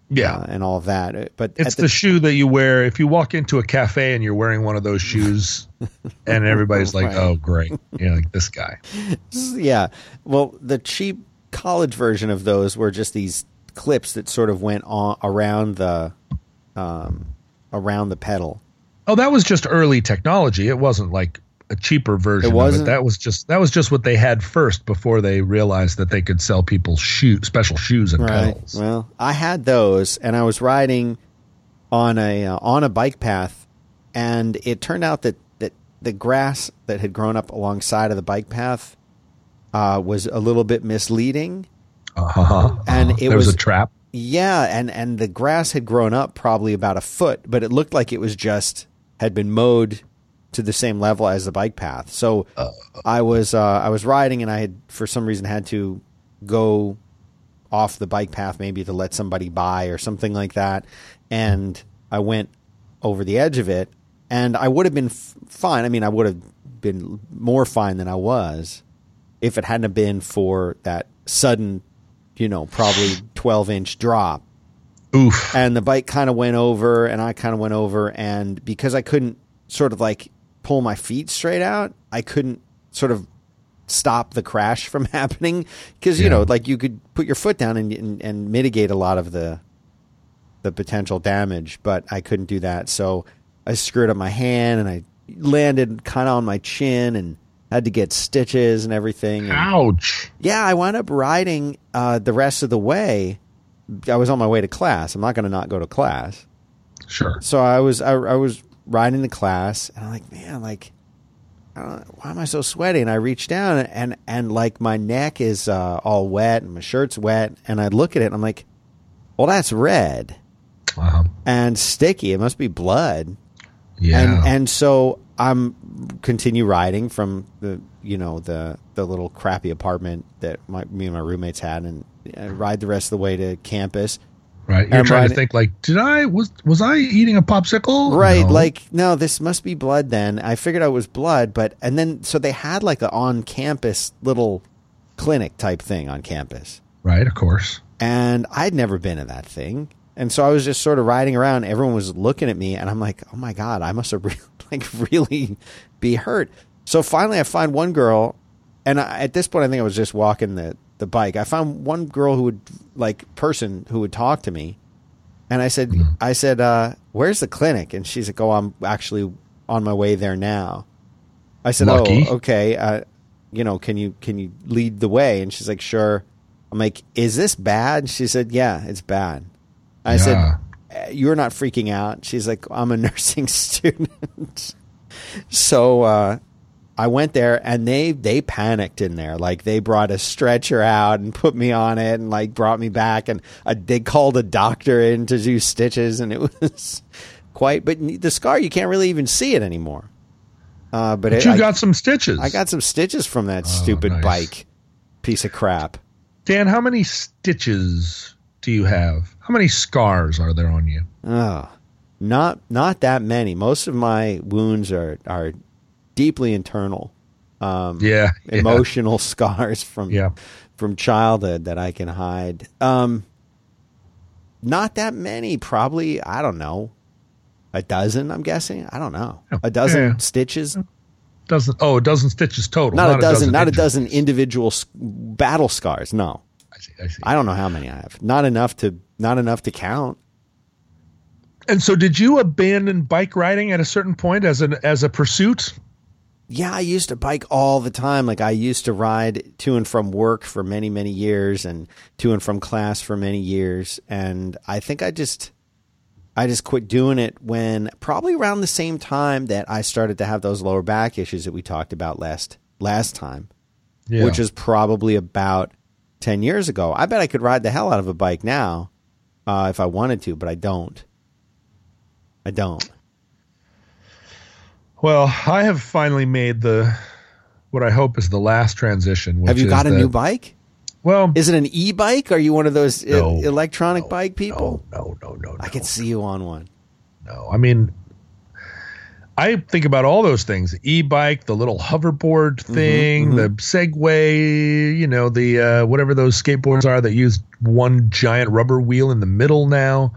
Yeah. uh, and all of that. But It's at the, shoe that you wear if you walk into a cafe and you're wearing one of those shoes, and everybody's like, Right. "Oh, great!" You're like this guy. yeah. Well, the cheap college version of those were just these clips that sort of went on around the um, around the pedal. Oh, that was just early technology. It wasn't like a cheaper version It wasn't? it. That was just that was just what they had first before they realized that they could sell people shoe special shoes and pedals. Well, I had those, and I was riding on a uh, on a bike path, and it turned out that that the grass that had grown up alongside of the bike path uh, was a little bit misleading. Uh-huh. And uh-huh. it there was, was- a trap. Yeah, and and the grass had grown up probably about a foot, but it looked like it was just had been mowed to the same level as the bike path. So I was uh, I was riding, and I had for some reason had to go off the bike path, maybe to let somebody by or something like that, and I went over the edge of it, and I would have been f- fine. I mean, I would have been more fine than I was if it hadn't have been for that sudden, you know, probably 12 inch drop. Oof. And the bike kind of went over and I kind of went over. And because I couldn't sort of like pull my feet straight out, I couldn't sort of stop the crash from happening. Because, you Yeah. know, like you could put your foot down and, and, and mitigate a lot of the, the potential damage, but I couldn't do that. So I screwed up my hand and I landed kind of on my chin and had to get stitches and everything. And Ouch. yeah, I wound up riding uh, the rest of the way. I was on my way to class. I'm not going to not go to class. Sure. So I was I, I was riding to class, and I'm like, man, like, I don't, why am I so sweaty? And I reach down, and and like my neck is uh, all wet, and my shirt's wet, and I look at it, and I'm like, well, that's red Uh-huh. and sticky. It must be blood. Yeah. And and so I'm continue riding from the you know the the little crappy apartment that my, me and my roommates had, and, ride the rest of the way to campus. right. You're I'm trying riding- to think like, did I was was I eating a popsicle? Right, No. like no, this must be blood. Then I figured out it was blood, but and then so they had like a on campus little clinic type thing on campus, right, of course. and I'd never been in that thing. And so I was just sort of riding around. Everyone was looking at me, and I'm like, "Oh my god, I must have re- like really be hurt." So finally, I find one girl, and I, at this point, I think I was just walking the the bike. I found one girl who would like person who would talk to me, and I said, "I said, uh, where's the clinic?" And she's like, "Oh, I'm actually on my way there now." I said, Lucky. "Oh, okay. Uh, you know, can you can you lead the way?" And she's like, "Sure." I'm like, "Is this bad?" She said, "Yeah, it's bad." I Yeah. said, "Uh, "You're not freaking out." She's like, "I'm a nursing student." so uh, I went there, and they they panicked in there. Like they brought a stretcher out and put me on it, and like brought me back, and uh, they called a doctor in to do stitches, and it was quite. But the scar, you can't really even see it anymore. Uh, but But it, you I, got some stitches. I got some stitches from that stupid nice. bike. piece of crap. Dan, how many stitches do you have? How many scars are there on you? Oh, not not that many. Most of my wounds are are deeply internal. Um, Yeah, yeah. emotional scars from Yeah. from childhood that I can hide. Um, not that many. Probably I don't know. A dozen, I'm guessing. I don't know. A dozen Yeah. stitches. Dozen. Oh, a dozen stitches total. Not, a dozen. not a dozen individual battle scars. No, see. I see. I don't know how many I have. Not enough to. Not enough to count. and so, did you abandon bike riding at a certain point as an as a pursuit? Yeah, I used to bike all the time. Like I used to ride to and from work for many, many years and to and from class for many years. And I think I just I just quit doing it when probably around the same time that I started to have those lower back issues that we talked about last last time. Yeah. Which is probably about ten years ago. I bet I could ride the hell out of a bike now, uh, if I wanted to, but I don't. I don't. Well, I have finally made the what I hope is the last transition. Which Have you got a that- new bike? Well, Is it an e-bike? Are you one of those e- electronic no, bike people? no, no, no, no. I could see you on one. No, I mean, I think about all those things: e-bike, the little hoverboard thing, the Segway. You know, the uh, whatever those skateboards are that use one giant rubber wheel in the middle now.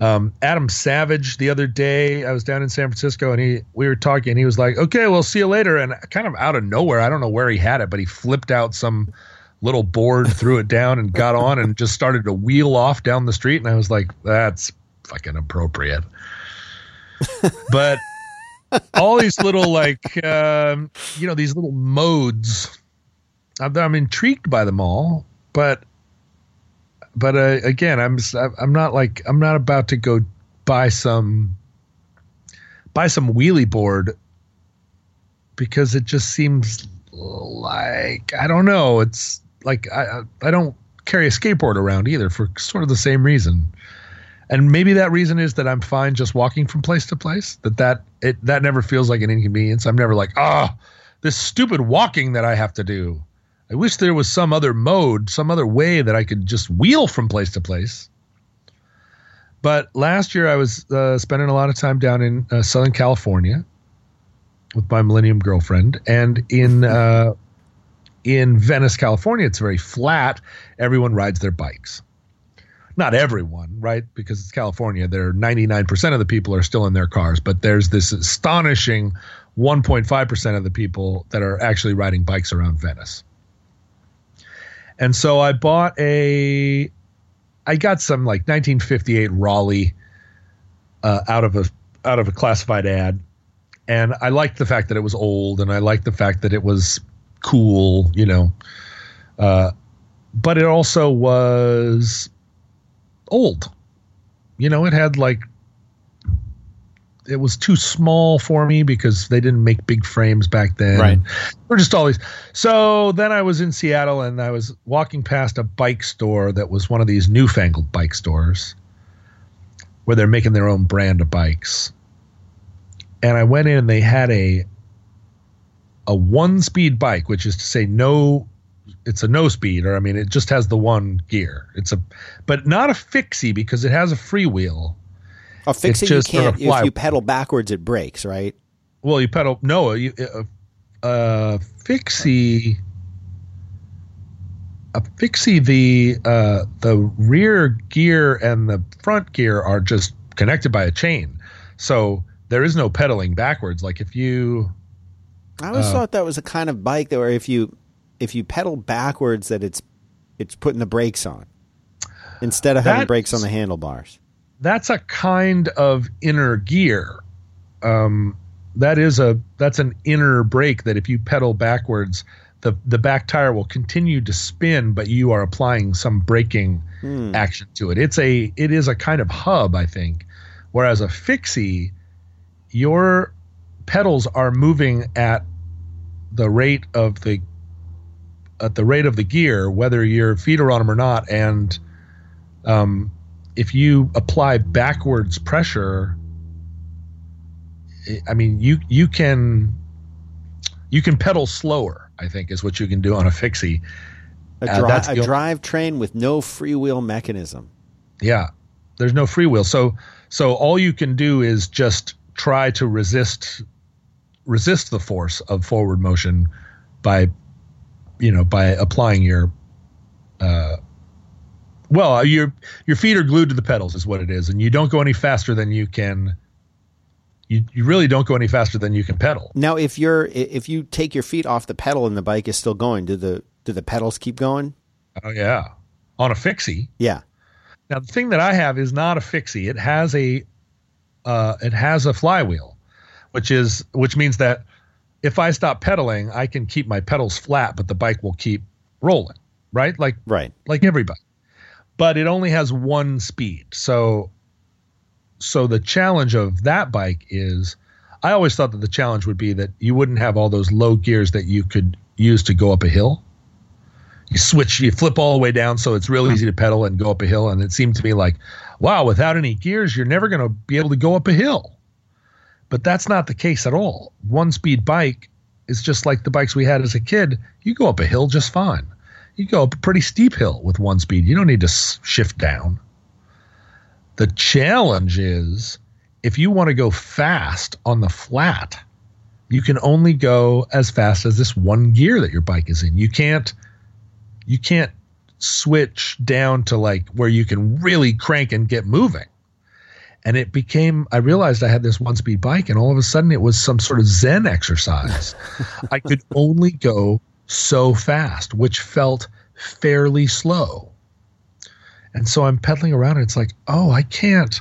Um, Adam Savage the other day, I was down in San Francisco and he we were talking. And he was like, "Okay, well, see you later." And kind of out of nowhere, I don't know where he had it, but he flipped out some little board, threw it down, and got on and just started to wheel off down the street. And I was like, "That's fucking appropriate." but all these little like um, you know these little modes. I'm, I'm intrigued by them all but but uh, again i'm I'm not like i'm not about to go buy some buy some wheelie board because it just seems like i don't know. It's like i I- i don't carry a skateboard around either for sort of the same reason and maybe that reason is that I'm fine just walking from place to place. That that it that never feels like an inconvenience. I'm never like, ah, this stupid walking that I have to do. I wish there was some other mode, some other way that I could just wheel from place to place. But last year I was uh, spending a lot of time down in uh, Southern California with my Millennium girlfriend, and in uh, in Venice, California, it's very flat. Everyone rides their bikes not everyone, right? Because it's California. There, 99% of the people are still in their cars, but there's this astonishing 1.5% of the people that are actually riding bikes around Venice. And so I bought a, I got some like 1958 Raleigh uh, out of a out of a classified ad, and I liked the fact that it was old, and I liked the fact that it was cool, you know. Uh, but it also was old. You know, it had like it was too small for me because they didn't make big frames back then. Right. We're just all these. So then I was in Seattle and I was walking past a bike store that was one of these newfangled bike stores where they're making their own brand of bikes. And I went in and they had a a one speed bike, which is to say no it's a no speed or I mean it just has the one gear. It's a but not a fixie because it has a freewheel. A fixie you can't if you pedal backwards it breaks, right? Well, you pedal no, you uh, uh fixie a fixie the uh the rear gear and the front gear are just connected by a chain. So there is no pedaling backwards like if you I Uh, always thought that was a kind of bike that where if you if you pedal backwards that it's it's putting the brakes on instead of having brakes on the handlebars. that's a kind of inner gear. Um, that is a that's an inner brake that if you pedal backwards, the the back tire will continue to spin, but you are applying some braking Hmm. action to it. It's a it is a kind of hub, I think. Whereas a fixie, your pedals are moving at the rate of the at the rate of the gear, whether your feet are on them or not, and um, if you apply backwards pressure, I mean you you can you can pedal slower. I think is what you can do on a fixie, A, Uh, dri- that's a drive train with no freewheel mechanism. Yeah. There's no freewheel. So so all you can do is just try to resist resist the force of forward motion by you know by applying your uh well your your feet are glued to the pedals is what it is and you don't go any faster than you can you you really don't go any faster than you can pedal. Now, if you're if you take your feet off the pedal and the bike is still going, do the do the pedals keep going? Oh yeah. On a fixie. Yeah. Now the thing that I have is not a fixie. It has a uh, it has a flywheel, which is which means that if I stop pedaling, I can keep my pedals flat, but the bike will keep rolling, right? Like Right. like everybody. But it only has one speed. So so the challenge of that bike is I always thought that the challenge would be that you wouldn't have all those low gears that you could use to go up a hill. You switch, you flip all the way down, so it's real easy to pedal and go up a hill. And it seemed to me like, wow, without any gears, you're never going to be able to go up a hill. But that's not the case at all. One speed bike is just like the bikes we had as a kid. You go up a hill just fine. You go up a pretty steep hill with one speed. You don't need to shift down. The challenge is if you want to go fast on the flat, you can only go as fast as this one gear that your bike is in. You can't you can't switch down to like where you can really crank and get moving. And it became I realized I had this one speed bike and all of a sudden it was some sort of zen exercise. I could only go so fast, which felt fairly slow. And so I'm pedaling around and it's like, "Oh, I can't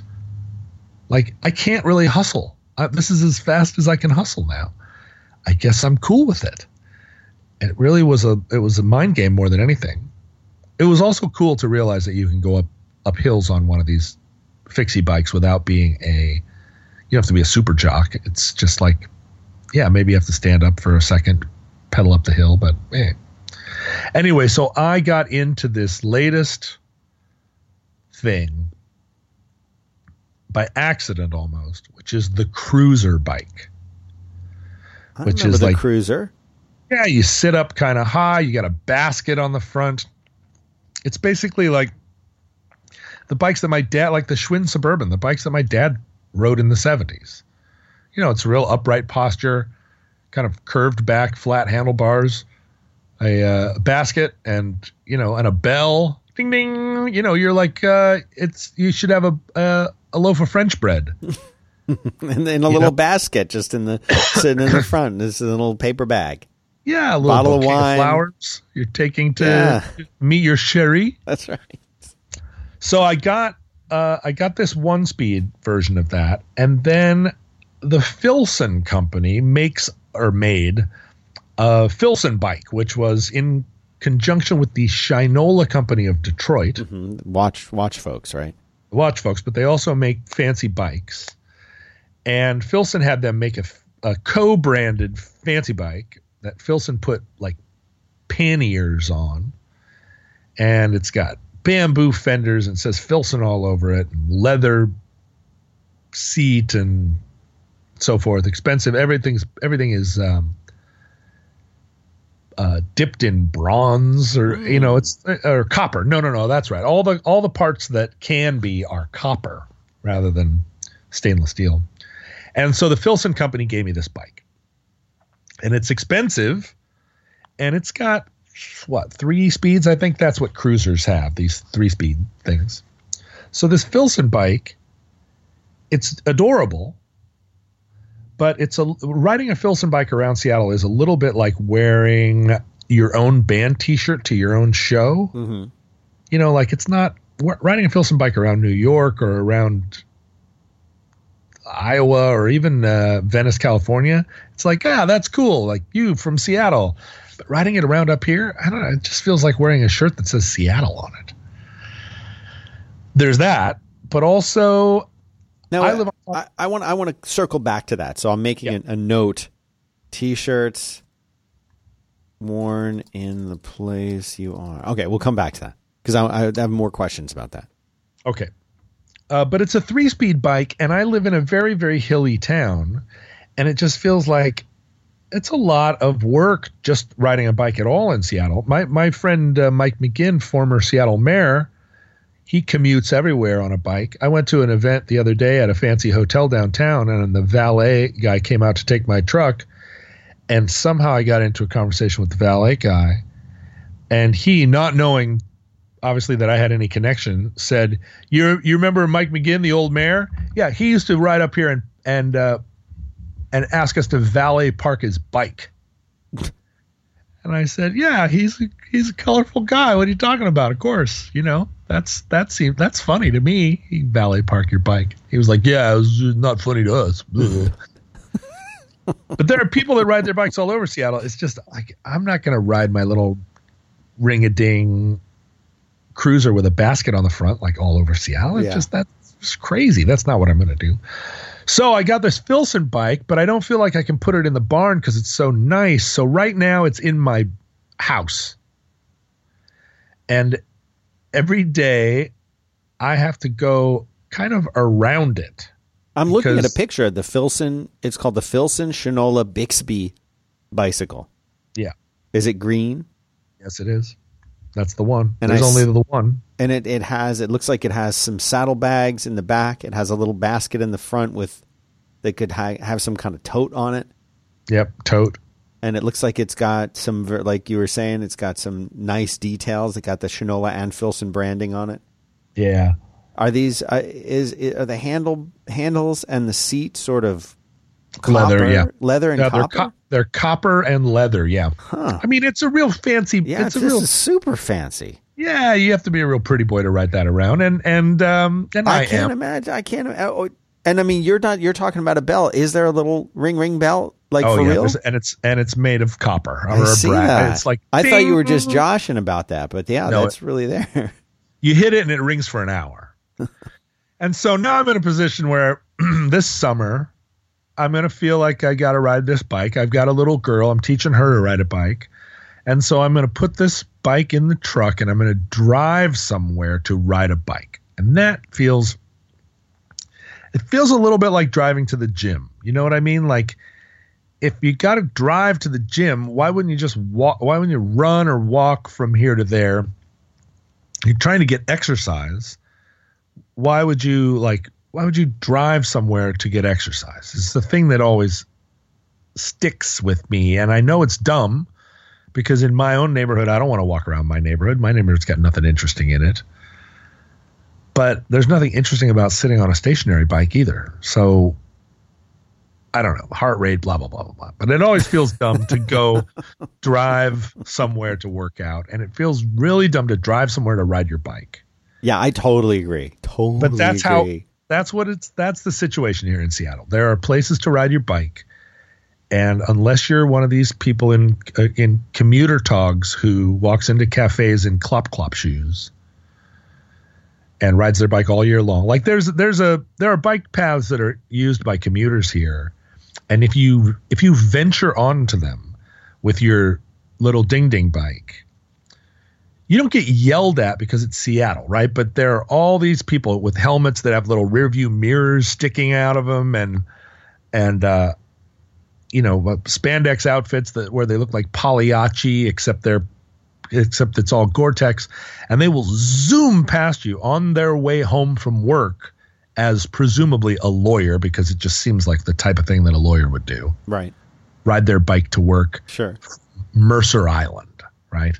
like I can't really hustle. Uh, this is as fast as I can hustle now. I guess I'm cool with it." It really was a it was a mind game more than anything. It was also cool to realize that you can go up up hills on one of these fixie bikes without being a you have to be a super jock. It's just like yeah, maybe you have to stand up for a second, pedal up the hill, but eh. Anyway, so I got into this latest thing by accident almost, which is the cruiser bike. I Which is the like- cruiser. Yeah, you sit up kind of high. You got a basket on the front. It's basically like the bikes that my dad, like the Schwinn Suburban, the bikes that my dad rode in the 70s. You know, it's real upright posture, kind of curved back, flat handlebars, a uh, basket, and, you know, and a bell. Ding, ding. You know, you're like, uh, it's, you should have a, uh, a loaf of French bread. and then a You little know? basket just in the sitting in the front. This is a little paper bag. Yeah, a little Bottle of wine. flowers you're taking to Yeah. meet your sherry. That's right. So I got uh, I got this one speed version of that, and then the Filson company makes or made a Filson bike, which was in conjunction with the Shinola company of Detroit. Mhm. Watch, watch, folks. Right. Watch folks, but they also make fancy bikes. And Filson had them make a, a co-branded fancy bike that Filson put like panniers on, and it's got bamboo fenders and says Filson all over it, leather seat and so forth. Expensive. Everything's everything is um, uh, dipped in bronze or you know it's or copper. No, no, no. That's right. All the all the parts that can be are copper rather than stainless steel. And so the Filson company gave me this bike, and it's expensive, and it's got what three speeds? I think that's what cruisers have. These three speed things. So this Filson bike, it's adorable, but it's a riding a Filson bike around Seattle is a little bit like wearing your own band T-shirt to your own show. Mm-hmm. You know, like it's not riding a Filson bike around New York or around Iowa or even uh, Venice, California. It's like, ah, that's cool. Like you from Seattle. Riding it around up here, I don't know. It just feels like wearing a shirt that says Seattle on it. There's that, but also Now I I, live I, I want I want to circle back to that. So I'm making Yep. a, a note: t-shirts worn in the place you are. Okay, we'll come back to that because I, I have more questions about that. Okay. Uh, but it's a three speed bike, and I live in a very, very hilly town. And it just feels like it's a lot of work just riding a bike at all in Seattle. My my friend uh, Mike McGinn, former Seattle mayor, he commutes everywhere on a bike. I went to an event the other day at a fancy hotel downtown, and the valet guy came out to take my truck, and somehow I got into a conversation with the valet guy, and he, not knowing obviously that I had any connection, said, "You you remember Mike McGinn, the old mayor? Yeah, he used to ride up here and and uh, and ask us to valet park his bike." And I said, "Yeah, he's he's a colorful guy. What are you talking about? Of course, you know that's that that's funny to me. He valet park your bike." He was like, "Yeah, it was not funny to us." but there are people that ride their bikes all over Seattle. It's just like I'm not going to ride my little ring a ding cruiser with a basket on the front like all over Seattle. It's Yeah. just that's crazy. That's not what I'm going to do. So I got this Filson bike, but I don't feel like I can put it in the barn because it's so nice. So right now it's in my house. And every day I have to go kind of around it. I'm looking at a picture of the Filson. It's called the Filson Shinola Bixby bicycle. Yeah. Is it green? Yes, it is. That's the one. And There's I only the one. And it, it has it looks like it has some saddlebags in the back. It has a little basket in the front with that could ha- have some kind of tote on it. Yep, tote. And it looks like it's got some like you were saying, it's got some nice details. It got the Shinola and Filson branding on it. Yeah. Are these uh, is are the handle handles and the seat sort of Leather, yeah. leather and Yeah, they're, copper? co- they're copper and leather. Yeah. Huh. I mean, it's a real fancy. Yeah, it's a this real. is super fancy. Yeah, you have to be a real pretty boy to ride that around, and and um and I, I, can't am. imagine. I can't. Oh, and I mean, you're not. You're talking about a bell. Is there a little ring ring bell like oh for yeah, real? and it's and it's made of copper or I a see brass. that. It's like I thought you were just joshing about that, but yeah, No, that's really there. you hit it and it rings for an hour. and so now I'm in a position where this summer I'm going to feel like I got to ride this bike. I've got a little girl. I'm teaching her to ride a bike. And so I'm going to put this bike in the truck and I'm going to drive somewhere to ride a bike. And that feels it feels a little bit like driving to the gym. You know what I mean? Like if you got to drive to the gym, why wouldn't you just walk why wouldn't you run or walk from here to there? you're trying to get exercise why would you like why would you drive somewhere to get exercise it's the thing that always sticks with me and i know it's dumb because in my own neighborhood i don't want to walk around my neighborhood my neighborhood's got nothing interesting in it but there's nothing interesting about sitting on a stationary bike either so i don't know heart rate blah blah blah blah blah but it always feels dumb to go drive somewhere to work out and it feels really dumb to drive somewhere to ride your bike yeah, I totally agree. Totally. but that's how agree. That's what it's that's the situation here in Seattle. There are places to ride your bike, and unless you're one of these people in uh, in commuter togs who walks into cafes in clop clop shoes and rides their bike all year long, like there's there's a there are bike paths that are used by commuters here, and if you if you venture onto them with your little ding ding bike you don't get yelled at because it's Seattle, right? But there are all these people with helmets that have little rear view mirrors sticking out of them, and and uh, you know uh, spandex outfits that where they look like Pagliacci, except they're except it's all Gore-Tex, and they will zoom past you on their way home from work as presumably a lawyer because it just seems like the type of thing that a lawyer would do. right. Ride their bike to work Sure. Mercer Island, right?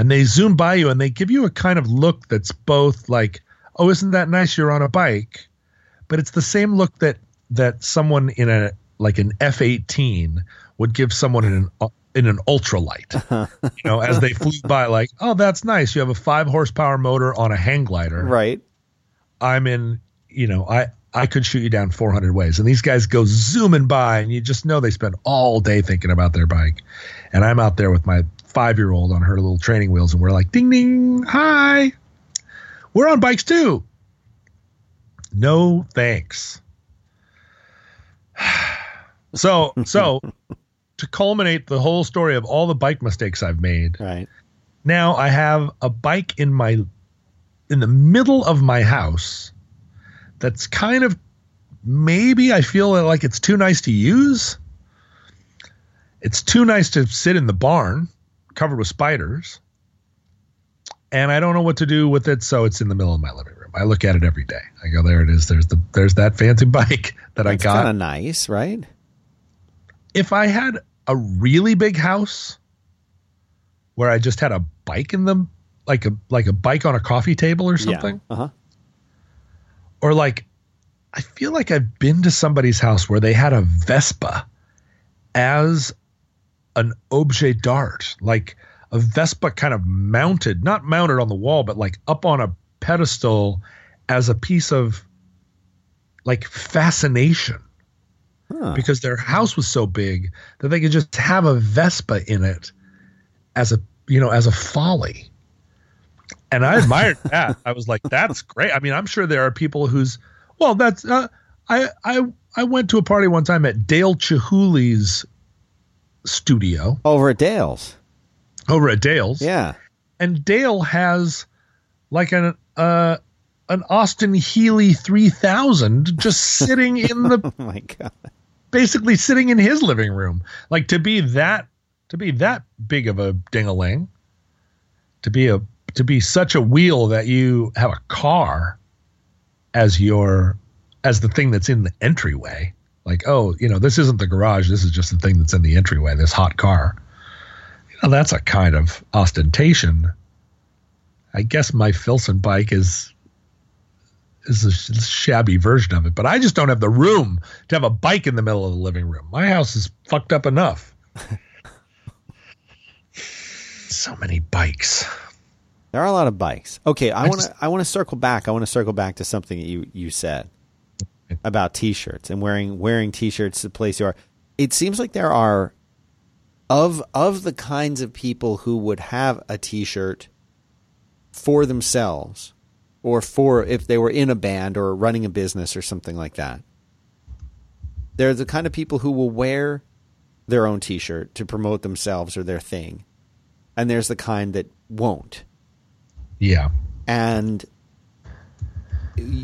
And they zoom by you and they give you a kind of look that's both like, "Oh, isn't that nice? You're on a bike," but it's the same look that that someone in a like an F-18 would give someone in an in an ultralight, you know, as they flew by, like, "Oh, that's nice. You have a five horsepower motor on a hang glider. Right. I'm in, you know, I." I could shoot you down 400 ways. And these guys go zooming by, and you just know they spend all day thinking about their bike. And I'm out there with my five year old on her little training wheels, and we're like, ding, ding, hi. We're on bikes too. No thanks. So, so to culminate the whole story of all the bike mistakes I've made, Right. now I have a bike in my in the middle of my house that's kind of maybe I feel like it's too nice to use. It's too nice to sit in the barn covered with spiders. And I don't know what to do with it, so it's in the middle of my living room. I look at it every day. I go, there it is. There's the there's that fancy bike that That's I got. kind of nice, right? If I had a really big house where I just had a bike in them, like a like a bike on a coffee table or something, Yeah. Uh huh. or like I feel like I've been to somebody's house where they had a Vespa as an objet d'art, like a Vespa kind of mounted, not mounted on the wall, but like up on a pedestal as a piece of like fascination Huh. because their house was so big that they could just have a Vespa in it as a you know as a folly. And I admired that. I was like, that's great. I mean, I'm sure there are people who's well, that's uh, I I I went to a party one time at Dale Chihuly's studio Over at Dale's. over at Dale's, Yeah. and Dale has like an uh an Austin Healey 3000 just sitting in the Oh my god. basically sitting in his living room. Like to be that to be that big of a dingaling, to be a to be such a wheel that you have a car as your as the thing that's in the entryway. Like, oh, you know, this isn't the garage, this is just the thing that's in the entryway, this hot car. You know, that's a kind of ostentation. I guess my Filson bike is is a shabby version of it, but I just don't have the room to have a bike in the middle of the living room. My house is fucked up enough. so many bikes. There are a lot of bikes. Okay, I want to I want to circle back. I want to circle back to something that you you said about t-shirts and wearing wearing t-shirts the place you are. It seems like there are of of the kinds of people who would have a t-shirt for themselves or for if they were in a band or running a business or something like that. They're the kind of people who will wear their own t-shirt to promote themselves or their thing. And there's the kind that won't Yeah. and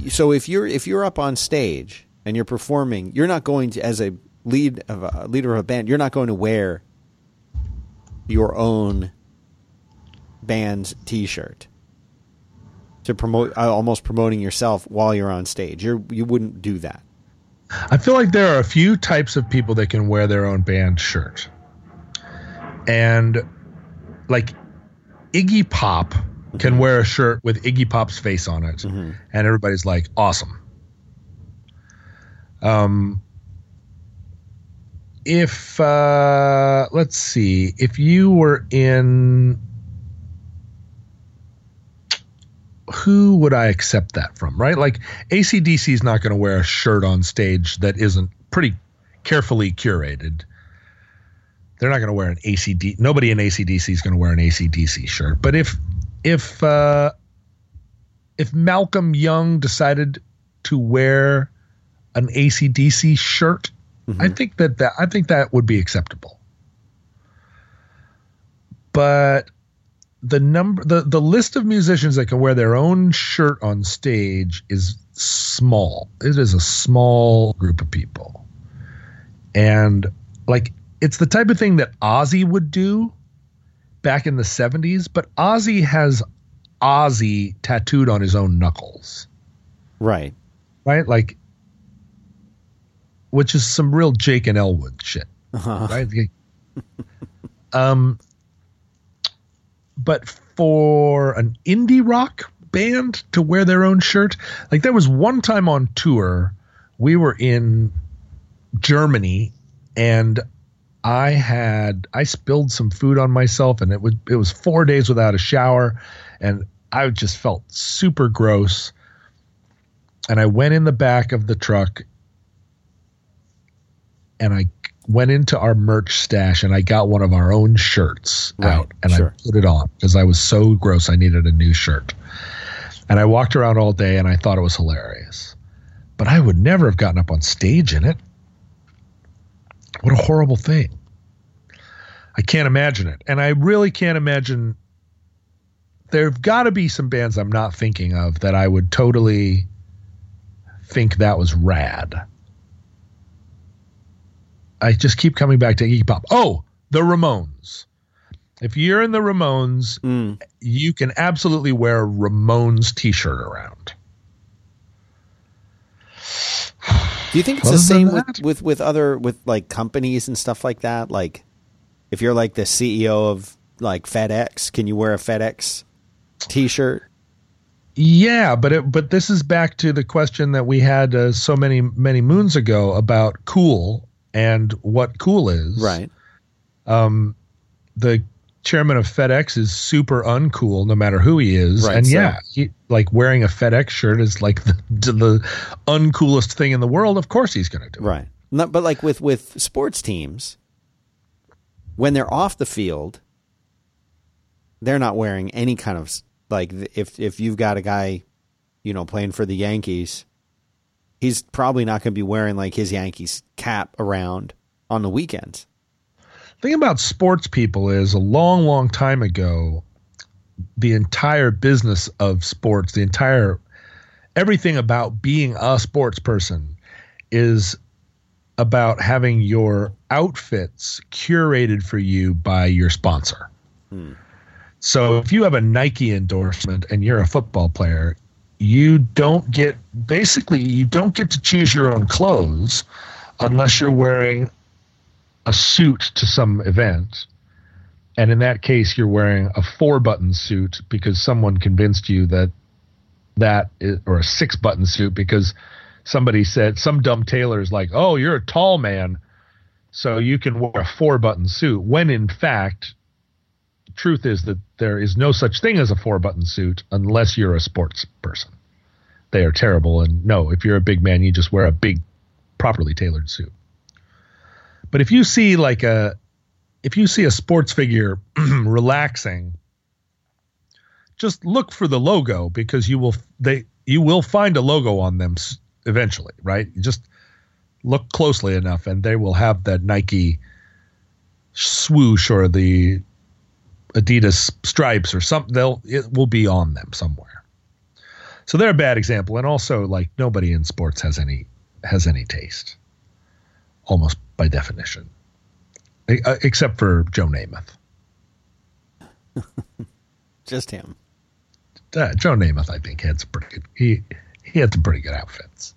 so if you're if you're up on stage and you're performing you're not going to as a lead of a leader of a band you're not going to wear your own band's t-shirt to promote uh, almost promoting yourself while you're on stage you you wouldn't do that I feel like there are a few types of people that can wear their own band shirt. And like Iggy Pop can wear a shirt with Iggy Pop's face on it and everybody's like awesome. Um if uh let's see, if you were in who would I accept that from, right? Like ACDC is not going to wear a shirt on stage that isn't pretty carefully curated. They're not going to wear an ACD. Nobody in ACDC is going to wear an ACDC shirt. But if if uh, if Malcolm Young decided to wear an ACDC shirt, I think that, that I think that would be acceptable. But the number the the list of musicians that can wear their own shirt on stage is small. It is a small group of people. And like it's the type of thing that Ozzy would do back in the 70s, but Ozzy has Ozzy tattooed on his own knuckles, right right? Like which is some real Jake and Elwood shit right? um, but for an indie rock band to wear their own shirt, like there was one time on tour, we were in Germany, and I had I spilled some food on myself, and it was it was four days without a shower, and I just felt super gross. And I went in the back of the truck and I went into our merch stash and I got one of our own shirts Right, out and sure. I put it on because I was so gross I needed a new shirt. And I walked around all day and I thought it was hilarious. But I would never have gotten up on stage in it. What a horrible thing. I can't imagine it. And I really can't imagine there've got to be some bands I'm not thinking of that I would totally think that was rad. I just keep coming back to Iggy Pop. Oh, the Ramones. If you're in the Ramones, Mm. you can absolutely wear a Ramones t-shirt around. Do you think it's Other the same with, with with other with like companies and stuff like that? Like, if you're like the CEO of like FedEx, can you wear a FedEx T-shirt? Yeah, but it, but this is back to the question that we had uh, so many many moons ago about cool and what cool is. Right. Um, the chairman of FedEx is super uncool, no matter who he is. Right, and so- yeah, he, like wearing a FedEx shirt is like the, the uncoolest thing in the world. Of course, he's going to do. it. Right. Not, but like with with sports teams, when they're off the field, they're not wearing any kind of like if if you've got a guy, you know, playing for the Yankees, he's probably not going to be wearing like his Yankees cap around on the weekends. thing about sports people is a long, long time ago, the entire business of sports, the entire everything about being a sports person is about having your outfits curated for you by your sponsor. Hmm. So if you have a Nike endorsement and you're a football player, you don't get basically you don't get to choose your own clothes unless you're wearing a suit to some event. And in that case, you're wearing a four button suit because someone convinced you that that is, or a six button suit because somebody said, some dumb tailor is like, oh, you're a tall man, so you can wear a four button suit. When in fact, truth is that there is no such thing as a four button suit unless you're a sports person. They are terrible. And no, if you're a big man, you just wear a big, properly tailored suit. But if you see like a if you see a sports figure relaxing, just look for the logo because you will they you will find a logo on them eventually, right? Just look closely enough and they will have that Nike swoosh or the Adidas stripes or something they'll it will be on them somewhere. So they're a bad example and also like nobody in sports has any has any taste almost by definition, uh, except for Joe Namath. Just him. Uh, Joe Namath, I think, had some pretty good. He he had some pretty good outfits.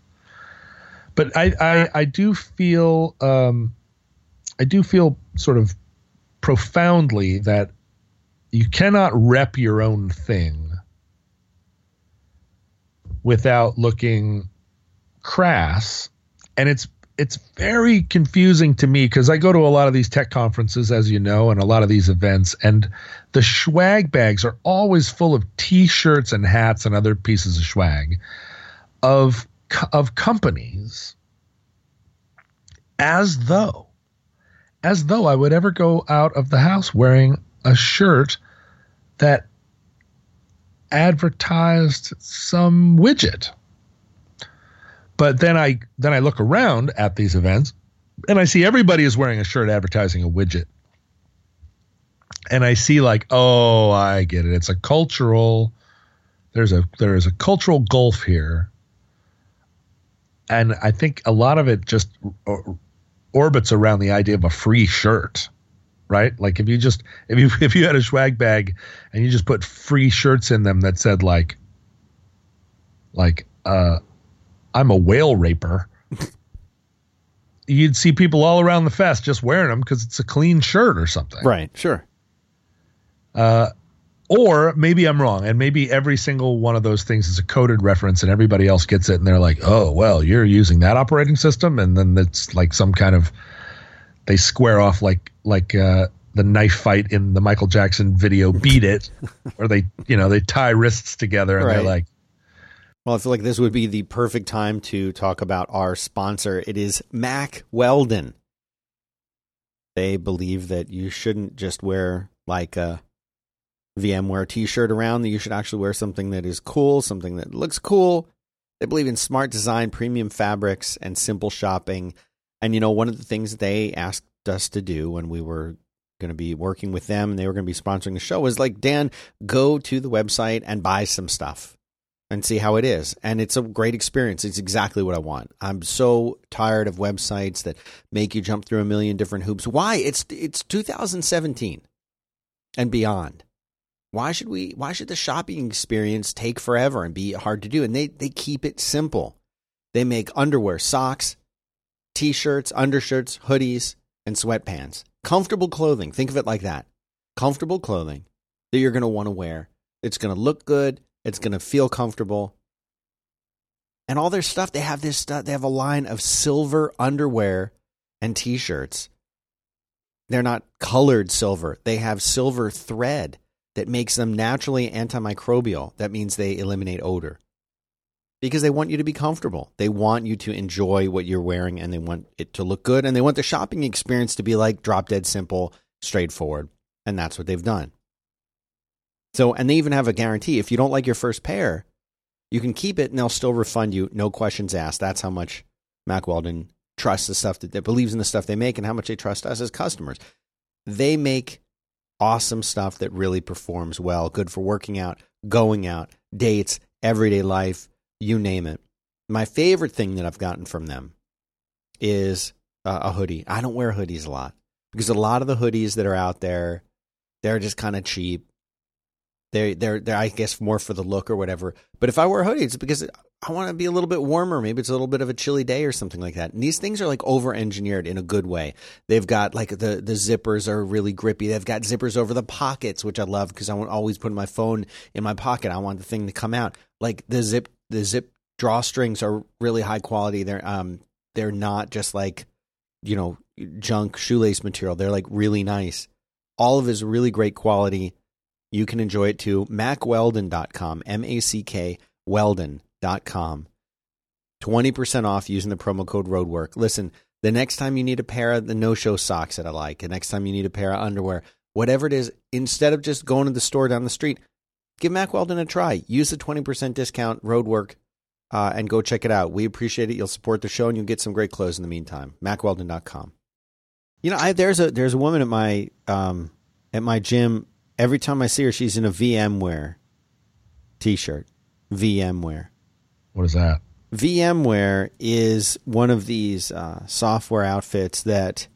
But I I, I do feel um, I do feel sort of profoundly that you cannot rep your own thing without looking crass. And it's it's very confusing to me because I go to a lot of these tech conferences, as you know, and a lot of these events, and the swag bags are always full of T-shirts and hats and other pieces of swag of of companies, as though, as though I would ever go out of the house wearing a shirt that advertised some widget but then I then I look around at these events and I see everybody is wearing a shirt advertising a widget. And I see like, oh, I get it. It's a cultural there's a there is a cultural gulf here. And I think a lot of it just or- orbits around the idea of a free shirt. Right? Like if you just if you if you had a swag bag and you just put free shirts in them that said like like uh I'm a whale raper. You'd see people all around the fest just wearing them because it's a clean shirt or something. Right. Sure. Or maybe I'm wrong, and maybe every single one of those things is a coded reference, and everybody else gets it, and they're like, "Oh, well, you're using that operating system," and then it's like some kind of they square off like like uh, the knife fight in the Michael Jackson video "Beat It," or they you know they tie wrists together, and they're like, Well, I feel like this would be the perfect time to talk about our sponsor. It is Mack Weldon. They believe that you shouldn't just wear like a VMware t shirt around, that you should actually wear something that is cool, something that looks cool. They believe in smart design, premium fabrics, and simple shopping. And, you know, one of the things they asked us to do when we were going to be working with them and they were going to be sponsoring the show was like, Dan, go to the website and buy some stuff and see how it is. And it's a great experience. It's exactly what I want. I'm so tired of websites that make you jump through a million different hoops. Why? It's it's 2017 and beyond. Why should we why should the shopping experience take forever and be hard to do? And they they keep it simple. They make underwear, socks, t-shirts, undershirts, hoodies, and sweatpants. Comfortable clothing. Think of it like that. Comfortable clothing that you're going to want to wear. It's going to look good it's going to feel comfortable. And all their stuff, they have this stuff. They have a line of silver underwear and t shirts. They're not colored silver, they have silver thread that makes them naturally antimicrobial. That means they eliminate odor because they want you to be comfortable. They want you to enjoy what you're wearing and they want it to look good and they want the shopping experience to be like drop dead simple, straightforward. And that's what they've done. So, and they even have a guarantee. If you don't like your first pair, you can keep it and they'll still refund you, no questions asked. That's how much Mack Weldon trusts the stuff that, that believes in the stuff they make and how much they trust us as customers. They make awesome stuff that really performs well, good for working out, going out, dates, everyday life, you name it. My favorite thing that I've gotten from them is uh, a hoodie. I don't wear hoodies a lot because a lot of the hoodies that are out there, they're just kind of cheap they're they're they're I guess more for the look or whatever. But if I wear a hoodie, it's because I want to be a little bit warmer. Maybe it's a little bit of a chilly day or something like that. And these things are like over engineered in a good way. They've got like the the zippers are really grippy. They've got zippers over the pockets, which I love because I want always put my phone in my pocket. I want the thing to come out. Like the zip the zip drawstrings are really high quality. They're um they're not just like you know junk shoelace material. They're like really nice. All of is really great quality you can enjoy it too. MackWeldon.com, M A C K Weldon.com. 20% off using the promo code ROADWORK. Listen, the next time you need a pair of the no show socks that I like, the next time you need a pair of underwear, whatever it is, instead of just going to the store down the street, give Mack Weldon a try. Use the 20% discount ROADWORK uh, and go check it out. We appreciate it. You'll support the show and you'll get some great clothes in the meantime. MackWeldon.com. You know, I, there's a there's a woman at my um, at my gym every time I see her, she's in a VMware t-shirt. VMware. What is that? VMware is one of these uh, software outfits that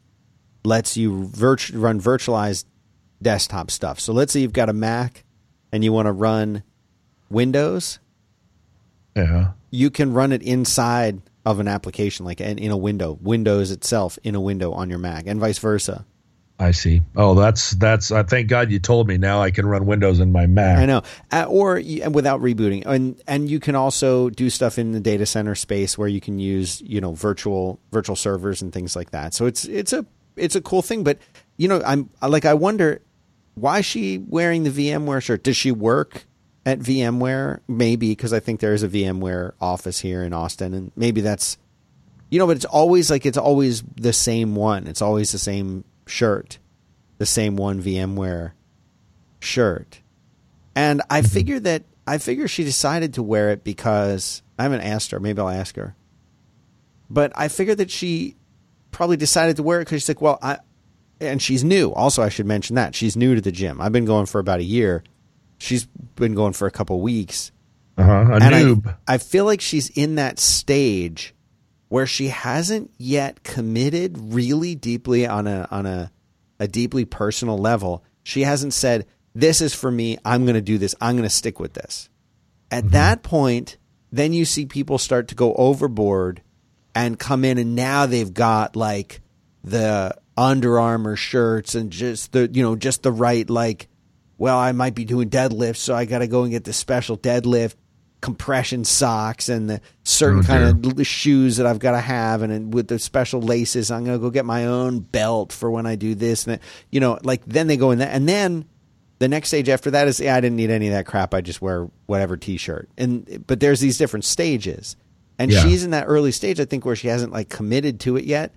lets you virtu- run virtualized desktop stuff. So let's say you've got a Mac and you want to run Windows. Yeah. You can run it inside of an application, like in a window, Windows itself in a window on your Mac, and vice versa. I see. Oh, that's that's. I uh, thank God you told me. Now I can run Windows in my Mac. I know, uh, or without rebooting, and and you can also do stuff in the data center space where you can use you know virtual virtual servers and things like that. So it's it's a it's a cool thing. But you know, I'm like I wonder why she wearing the VMware shirt? Does she work at VMware? Maybe because I think there is a VMware office here in Austin, and maybe that's you know. But it's always like it's always the same one. It's always the same shirt, the same one VMware shirt. And I mm-hmm. figure that I figure she decided to wear it because I haven't asked her. Maybe I'll ask her. But I figure that she probably decided to wear it because she's like, well, I, and she's new. Also, I should mention that she's new to the gym. I've been going for about a year. She's been going for a couple weeks. Uh-huh, a and noob. I, I feel like she's in that stage where she hasn't yet committed really deeply on a on a a deeply personal level. She hasn't said, "This is for me. I'm going to do this. I'm going to stick with this." At mm-hmm. that point, then you see people start to go overboard and come in, and now they've got like the Under Armour shirts and just the you know just the right like. Well, I might be doing deadlifts, so I got to go and get the special deadlift compression socks and the certain oh, kind of shoes that I've got to have, and with the special laces, I'm going to go get my own belt for when I do this. And you know, like then they go in that, and then the next stage after that is, yeah, I didn't need any of that crap. I just wear whatever t-shirt. And but there's these different stages, and yeah. she's in that early stage, I think, where she hasn't like committed to it yet.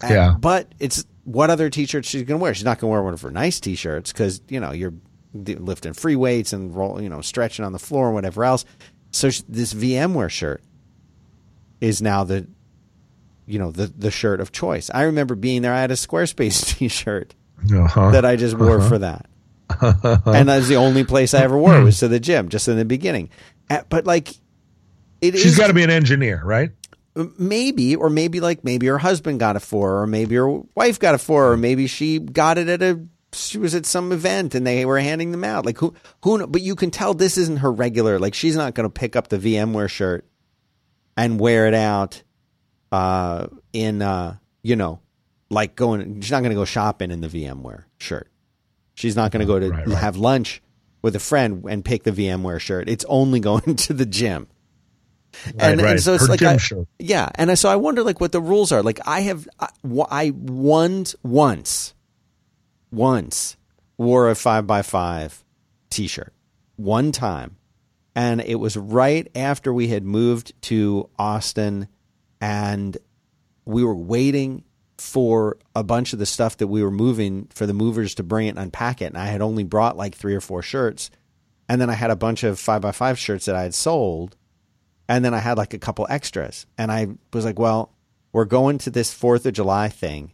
And, yeah. But it's what other t-shirts she's going to wear. She's not going to wear one of her nice t-shirts because you know you're lifting free weights and roll, you know, stretching on the floor and whatever else. So this VMware shirt is now the you know the the shirt of choice. I remember being there. I had a Squarespace T-shirt uh-huh. that I just wore uh-huh. for that, and that's the only place I ever wore it was to the gym, just in the beginning. But like, it She's got to be an engineer, right? maybe, or maybe like maybe her husband got it for her, or maybe her wife got it for her, or maybe she got it at a she was at some event and they were handing them out. Like who who? But you can tell this isn't her regular. Like she's not going to pick up the VMware shirt and wear it out uh, in uh, you know like going. She's not going to go shopping in the VMware shirt. She's not going to go to Right, right. have lunch with a friend and pick the VMware shirt. It's only going to the gym. Right, right. so it's Her like I- shirt. yeah, and I, so I wonder like what the rules are. Like I have I, I won once, once wore a five by five T-shirt one time, and it was right after we had moved to Austin, and we were waiting for a bunch of the stuff that we were moving for the movers to bring it and unpack it, and I had only brought like three or four shirts, and then I had a bunch of five by five shirts that I had sold and then I had like a couple extras. And I was like, well, we're going to this 4th of July thing.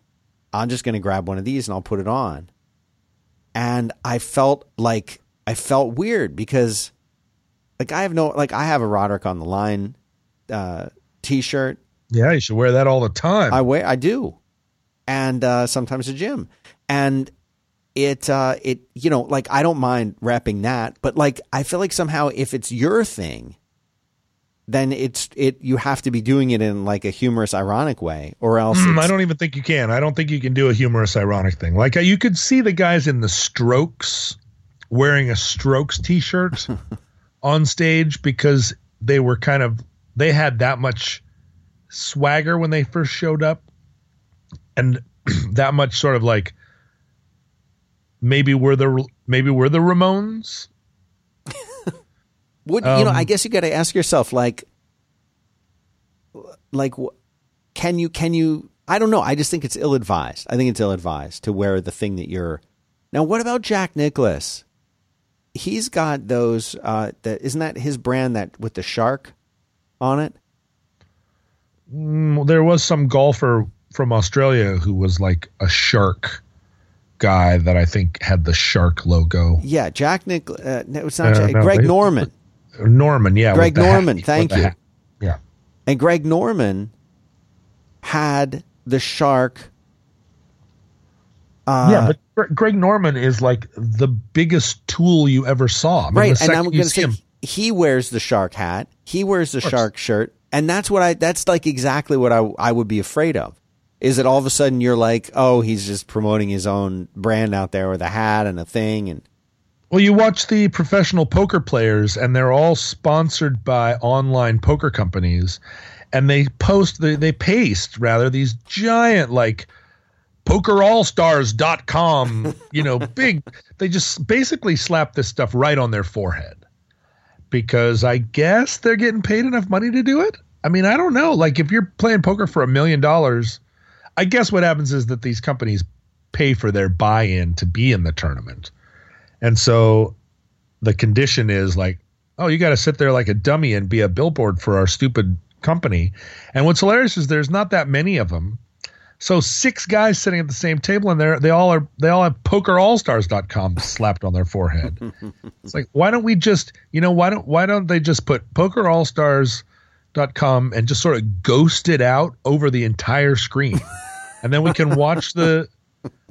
I'm just going to grab one of these and I'll put it on. And I felt like I felt weird because like I have no like I have a Roderick on the line uh t-shirt. Yeah, you should wear that all the time. I wear I do. And uh sometimes the gym. And it uh it you know like I don't mind wrapping that, but like I feel like somehow if it's your thing then it's it you have to be doing it in like a humorous ironic way or else Mm, I don't even think you can. I don't think you can do a humorous, ironic thing. Like uh, you could see the guys in the Strokes wearing a Strokes T-shirt on stage because they were kind of they had that much swagger when they first showed up, and that much sort of like maybe we're the maybe we're the Ramones. Would you know? Um, I guess you got to ask yourself, like, like, can you? Can you? I don't know. I just think it's ill advised. I think it's ill advised to wear the thing that you're. Now, what about Jack Nicklaus? He's got those. Uh, that isn't that his brand that with the shark on it. Mm, There was some golfer from Australia who was like a shark guy that I think had the shark logo. Yeah, Jack Nick. Uh, no, it's not Uh, Jack, no, Greg they- Norman. Norman, yeah. Greg Norman, thank you. Yeah. And Greg Norman had the shark. Uh, yeah, but Greg Norman is like the biggest tool you ever saw. I mean, right and i'm going to say him- he wears the shark hat he wears the shark shirt and that's what i that's like exactly what i i would be afraid of is that all of a sudden you're like oh he's just promoting his own brand out there with a hat and a thing and Well, you watch the professional poker players, and they're all sponsored by online poker companies, and they post they they paste rather these giant like pokerallstars.com, you know, big they just basically slap this stuff right on their forehead. Because I guess they're getting paid enough money to do it. I mean, I don't know. Like if you're playing poker for a million dollars, I guess what happens is that these companies pay for their buy-in to be in the tournament. And so the condition is like, oh, you got to sit there like a dummy and be a billboard for our stupid company. And what's hilarious is there's not that many of them. So six guys sitting at the same table and they're they all are they all have pokerallstars.com slapped on their forehead. it's like why don't we just, you know, why don't why don't they just put pokerallstars.com and just sort of ghost it out over the entire screen. and then we can watch the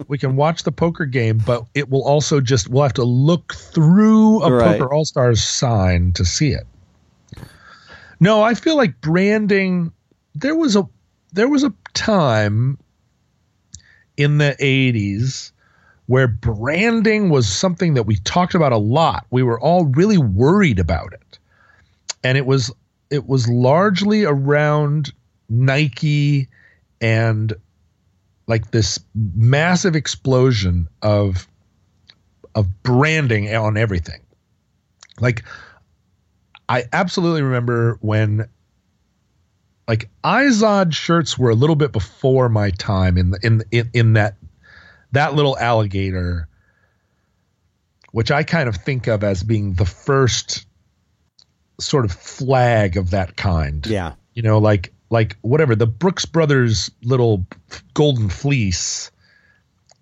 we can watch the poker game, but it will also just we'll have to look through a Right. poker all stars sign to see it. No, I feel like branding. There was a there was a time in the '80s where branding was something that we talked about a lot. We were all really worried about it, and it was it was largely around Nike and like this massive explosion of of branding on everything. Like I absolutely remember when like Izod shirts were a little bit before my time in the, in in in that that little alligator which I kind of think of as being the first sort of flag of that kind yeah you know, like like whatever the Brooks Brothers little golden fleece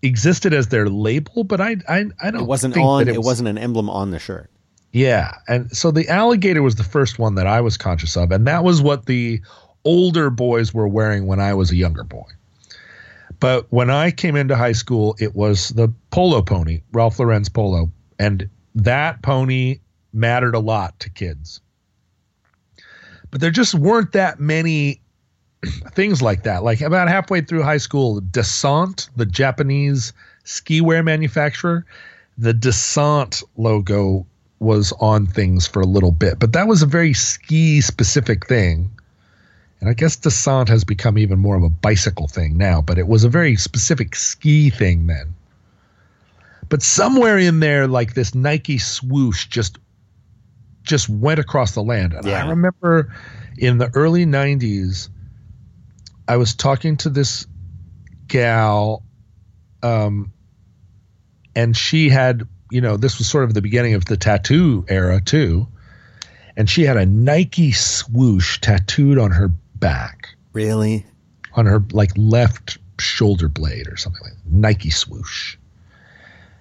existed as their label, but I I I don't it wasn't think on that it, was, wasn't an emblem on the shirt Yeah, and so the alligator was the first one that I was conscious of, and that was what the older boys were wearing when I was a younger boy. But when I came into high school, it was the polo pony, Ralph Lauren's polo, and that pony mattered a lot to kids. But there just weren't that many things like that. Like about halfway through high school, Descente, the Japanese ski wear manufacturer, the Descente logo was on things for a little bit, but that was a very ski specific thing. And I guess Descente has become even more of a bicycle thing now, but it was a very specific ski thing then. But somewhere in there, like this Nike swoosh just just went across the land. And Yeah. I remember in the early '90s, I was talking to this gal, um, and she had, you know, this was sort of the beginning of the tattoo era too, and she had a Nike swoosh tattooed on her back, Really? on her like left shoulder blade or something like that. Nike swoosh.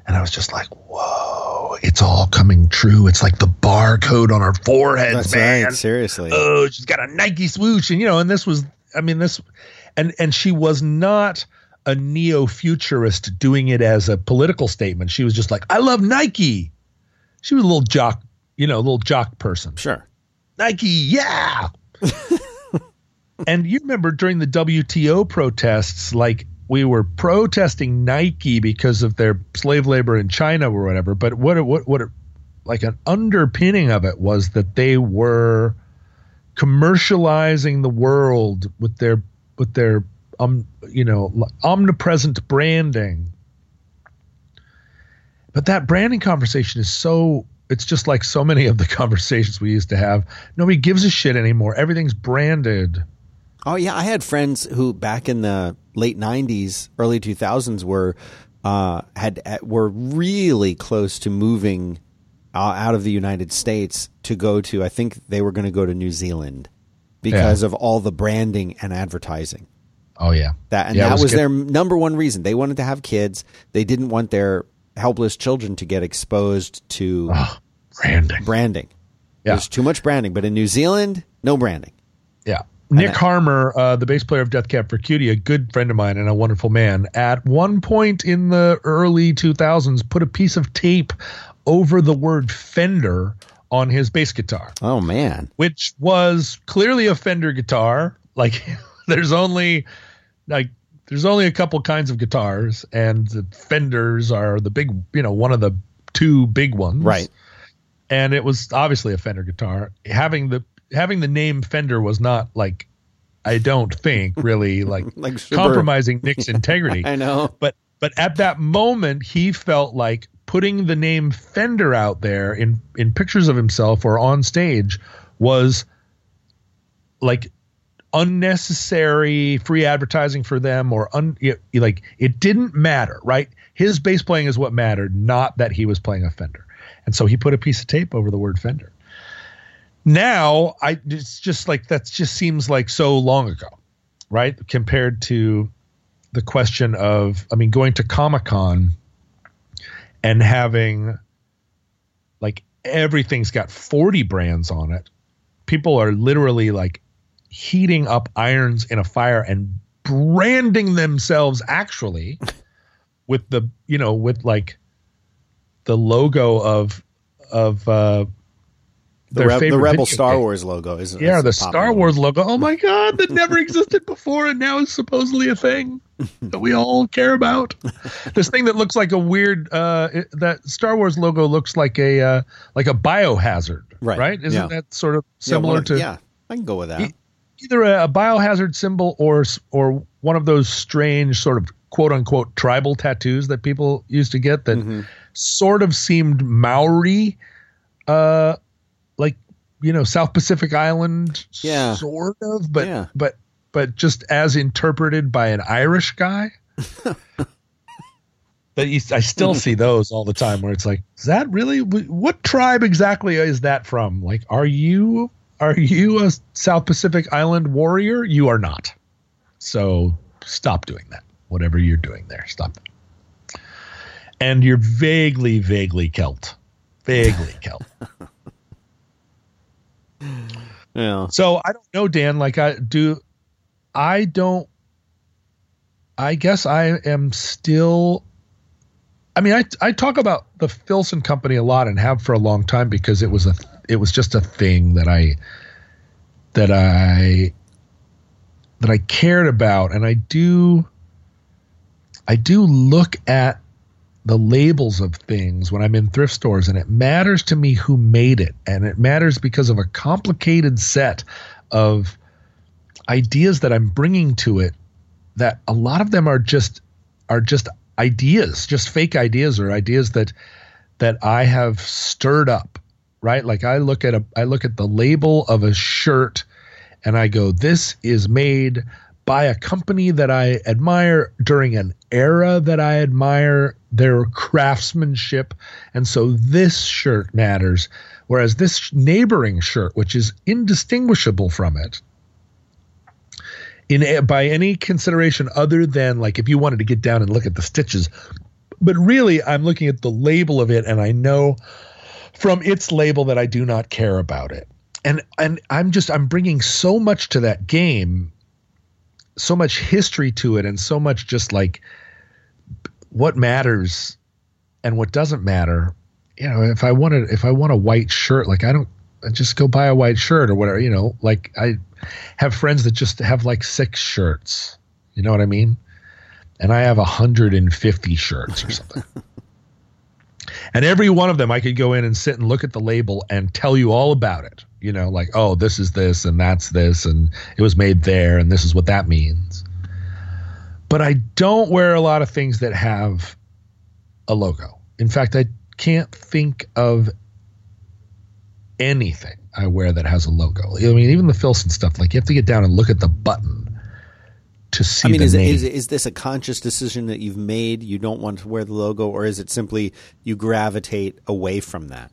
And I was just like, whoa, it's all coming true. It's like the barcode on our foreheads, That's man right. Seriously. oh, she's got a Nike swoosh, and you know, and this was, I mean, this, and and she was not a neo-futurist doing it as a political statement. She was just like, I love Nike. She was a little jock, you know, a little jock person. sure. Nike, yeah. and you remember during the WTO protests, like we were protesting Nike because of their slave labor in China or whatever. But what what what like an underpinning of it was that they were commercializing the world with their with their um you know omnipresent branding. But that branding conversation is so it's just like so many of the conversations we used to have. Nobody gives a shit anymore. Everything's branded. Oh yeah, I had friends who back in the late '90s, early 2000s were uh, had were really close to moving uh, out of the United States to go to. I think they were going to go to New Zealand because of all the branding and advertising. Oh yeah. That and Yeah, that was, good. their number one reason. They wanted to have kids. They didn't want their helpless children to get exposed to Oh, branding. branding. Yeah. There's too much branding, but in New Zealand, no branding. Nick Harmer, uh, the bass player of Death Cab for Cutie, a good friend of mine and a wonderful man, at one point in the early 2000s put a piece of tape over the word Fender on his bass guitar, Oh man. which was clearly a Fender guitar. Like there's only like there's only a couple kinds of guitars and the Fenders are the big, you know, one of the two big ones. Right. and it was obviously a Fender guitar. Having the having the name Fender was not like I don't think really like, Like compromising Nick's integrity. I know. But but at that moment he felt like putting the name Fender out there in in pictures of himself or on stage was like unnecessary free advertising for them or un, like it didn't matter, right? His bass playing is what mattered, not that he was playing a Fender. And so he put a piece of tape over the word Fender. Now, I it's just like that just seems like so long ago, right? Compared to the question of I mean going to Comic-Con and having like everything's got 40 brands on it. People are literally like heating up irons in a fire and branding themselves actually with the you know with like the logo of of uh The, Re- the Rebel Star game. Wars logo is yeah is the Star popular Wars logo oh my god that never existed before and now is supposedly a thing that we all care about this thing that looks like a weird uh it- that Star Wars logo looks like a uh like a biohazard Right. right isn't Yeah. that sort of Yeah, similar one- to Yeah, I can go with that. E- either a, a biohazard symbol or or one of those strange sort of quote unquote tribal tattoos that people used to get that Mm-hmm. sort of seemed Maori, uh, like you know South Pacific Island, Yeah. sort of, but Yeah. but but just as interpreted by an Irish guy. You, I still see those all the time, where it's like, is that really what tribe exactly is that from? Like, are you are you a South Pacific Island warrior? You are not. So stop doing that. Whatever you're doing there, stop that. And you're vaguely, vaguely Celt. Vaguely Celtic. Yeah. So I don't know, Dan. Like I do, I don't. I guess I am still. I mean, I I talk about the Filson Company a lot and have for a long time because it was a it was just a thing that I that I that I cared about, and I do. I do look at the labels of things when I'm in thrift stores, and it matters to me who made it, and it matters because of a complicated set of ideas that I'm bringing to it. That a lot of them are just are just ideas, just fake ideas, or ideas that that I have stirred up. Right, like I look at a I look at the label of a shirt, and I go, "This is made." By a company that I admire during an era that I admire their craftsmanship. And so this shirt matters. Whereas this neighboring shirt, which is indistinguishable from it, in by any consideration other than like if you wanted to get down and look at the stitches, but really I'm looking at the label of it and I know from its label that I do not care about it. And and I'm just I'm bringing so much to that game so much history to it and so much just like what matters and what doesn't matter. You know, if I wanted if I want a white shirt, like I don't I just go buy a white shirt or whatever, you know, like I have friends that just have like six shirts. You know what I mean? And I have 150 shirts or something. and every one of them I could go in and sit and look at the label and tell you all about it you know, like, oh, this is this and that's this and it was made there and this is what that means. But I don't wear a lot of things that have a logo. In fact, I can't think of anything I wear that has a logo. I mean, even the Filson stuff, like you have to get down and look at the button to see. I mean, is, it, is, is this a conscious decision that you've made? You don't want to wear the logo, or is it simply you gravitate away from that?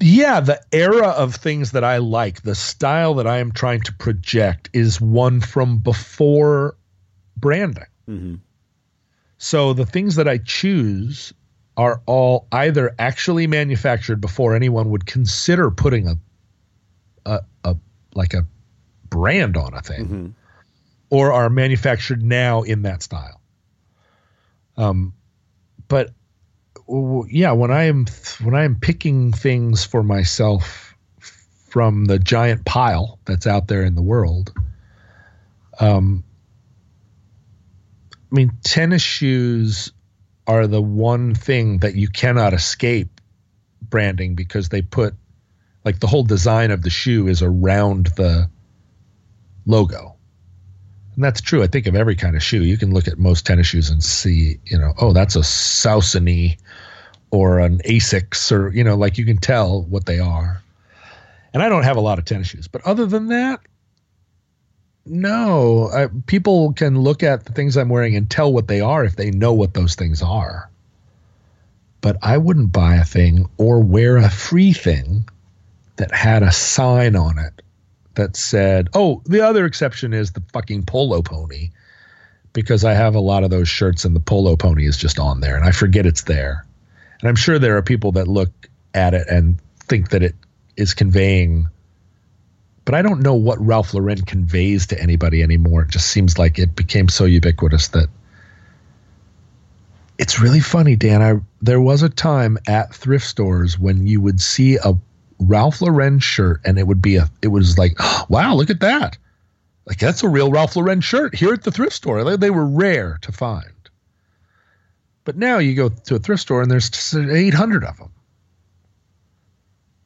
Yeah, the era of things that I like, the style that I am trying to project is one from before branding. Mm-hmm. So the things that I choose are all either actually manufactured before anyone would consider putting a a, a like a brand on a thing, mm-hmm. or are manufactured now in that style. Um, but yeah, when I am when I am picking things for myself from the giant pile that's out there in the world, um, I mean, tennis shoes are the one thing that you cannot escape branding because they put like the whole design of the shoe is around the logo. And that's true. I think of every kind of shoe. You can look at most tennis shoes and see, you know, oh, that's a Saucony or an Asics or you know, like you can tell what they are. And I don't have a lot of tennis shoes, but other than that, no. I, people can look at the things I'm wearing and tell what they are if they know what those things are. But I wouldn't buy a thing or wear a free thing that had a sign on it that said, "Oh, the other exception is the fucking polo pony." Because I have a lot of those shirts and the polo pony is just on there and I forget it's there. And I'm sure there are people that look at it and think that it is conveying but I don't know what Ralph Lauren conveys to anybody anymore. It just seems like it became so ubiquitous that it's really funny, Dan. I there was a time at thrift stores when you would see a Ralph Lauren shirt, and it would be a. It was like, wow, look at that! Like that's a real Ralph Lauren shirt here at the thrift store. They, they were rare to find. But now you go to a thrift store and there's 800 of them.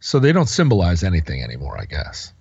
So they don't symbolize anything anymore, I guess.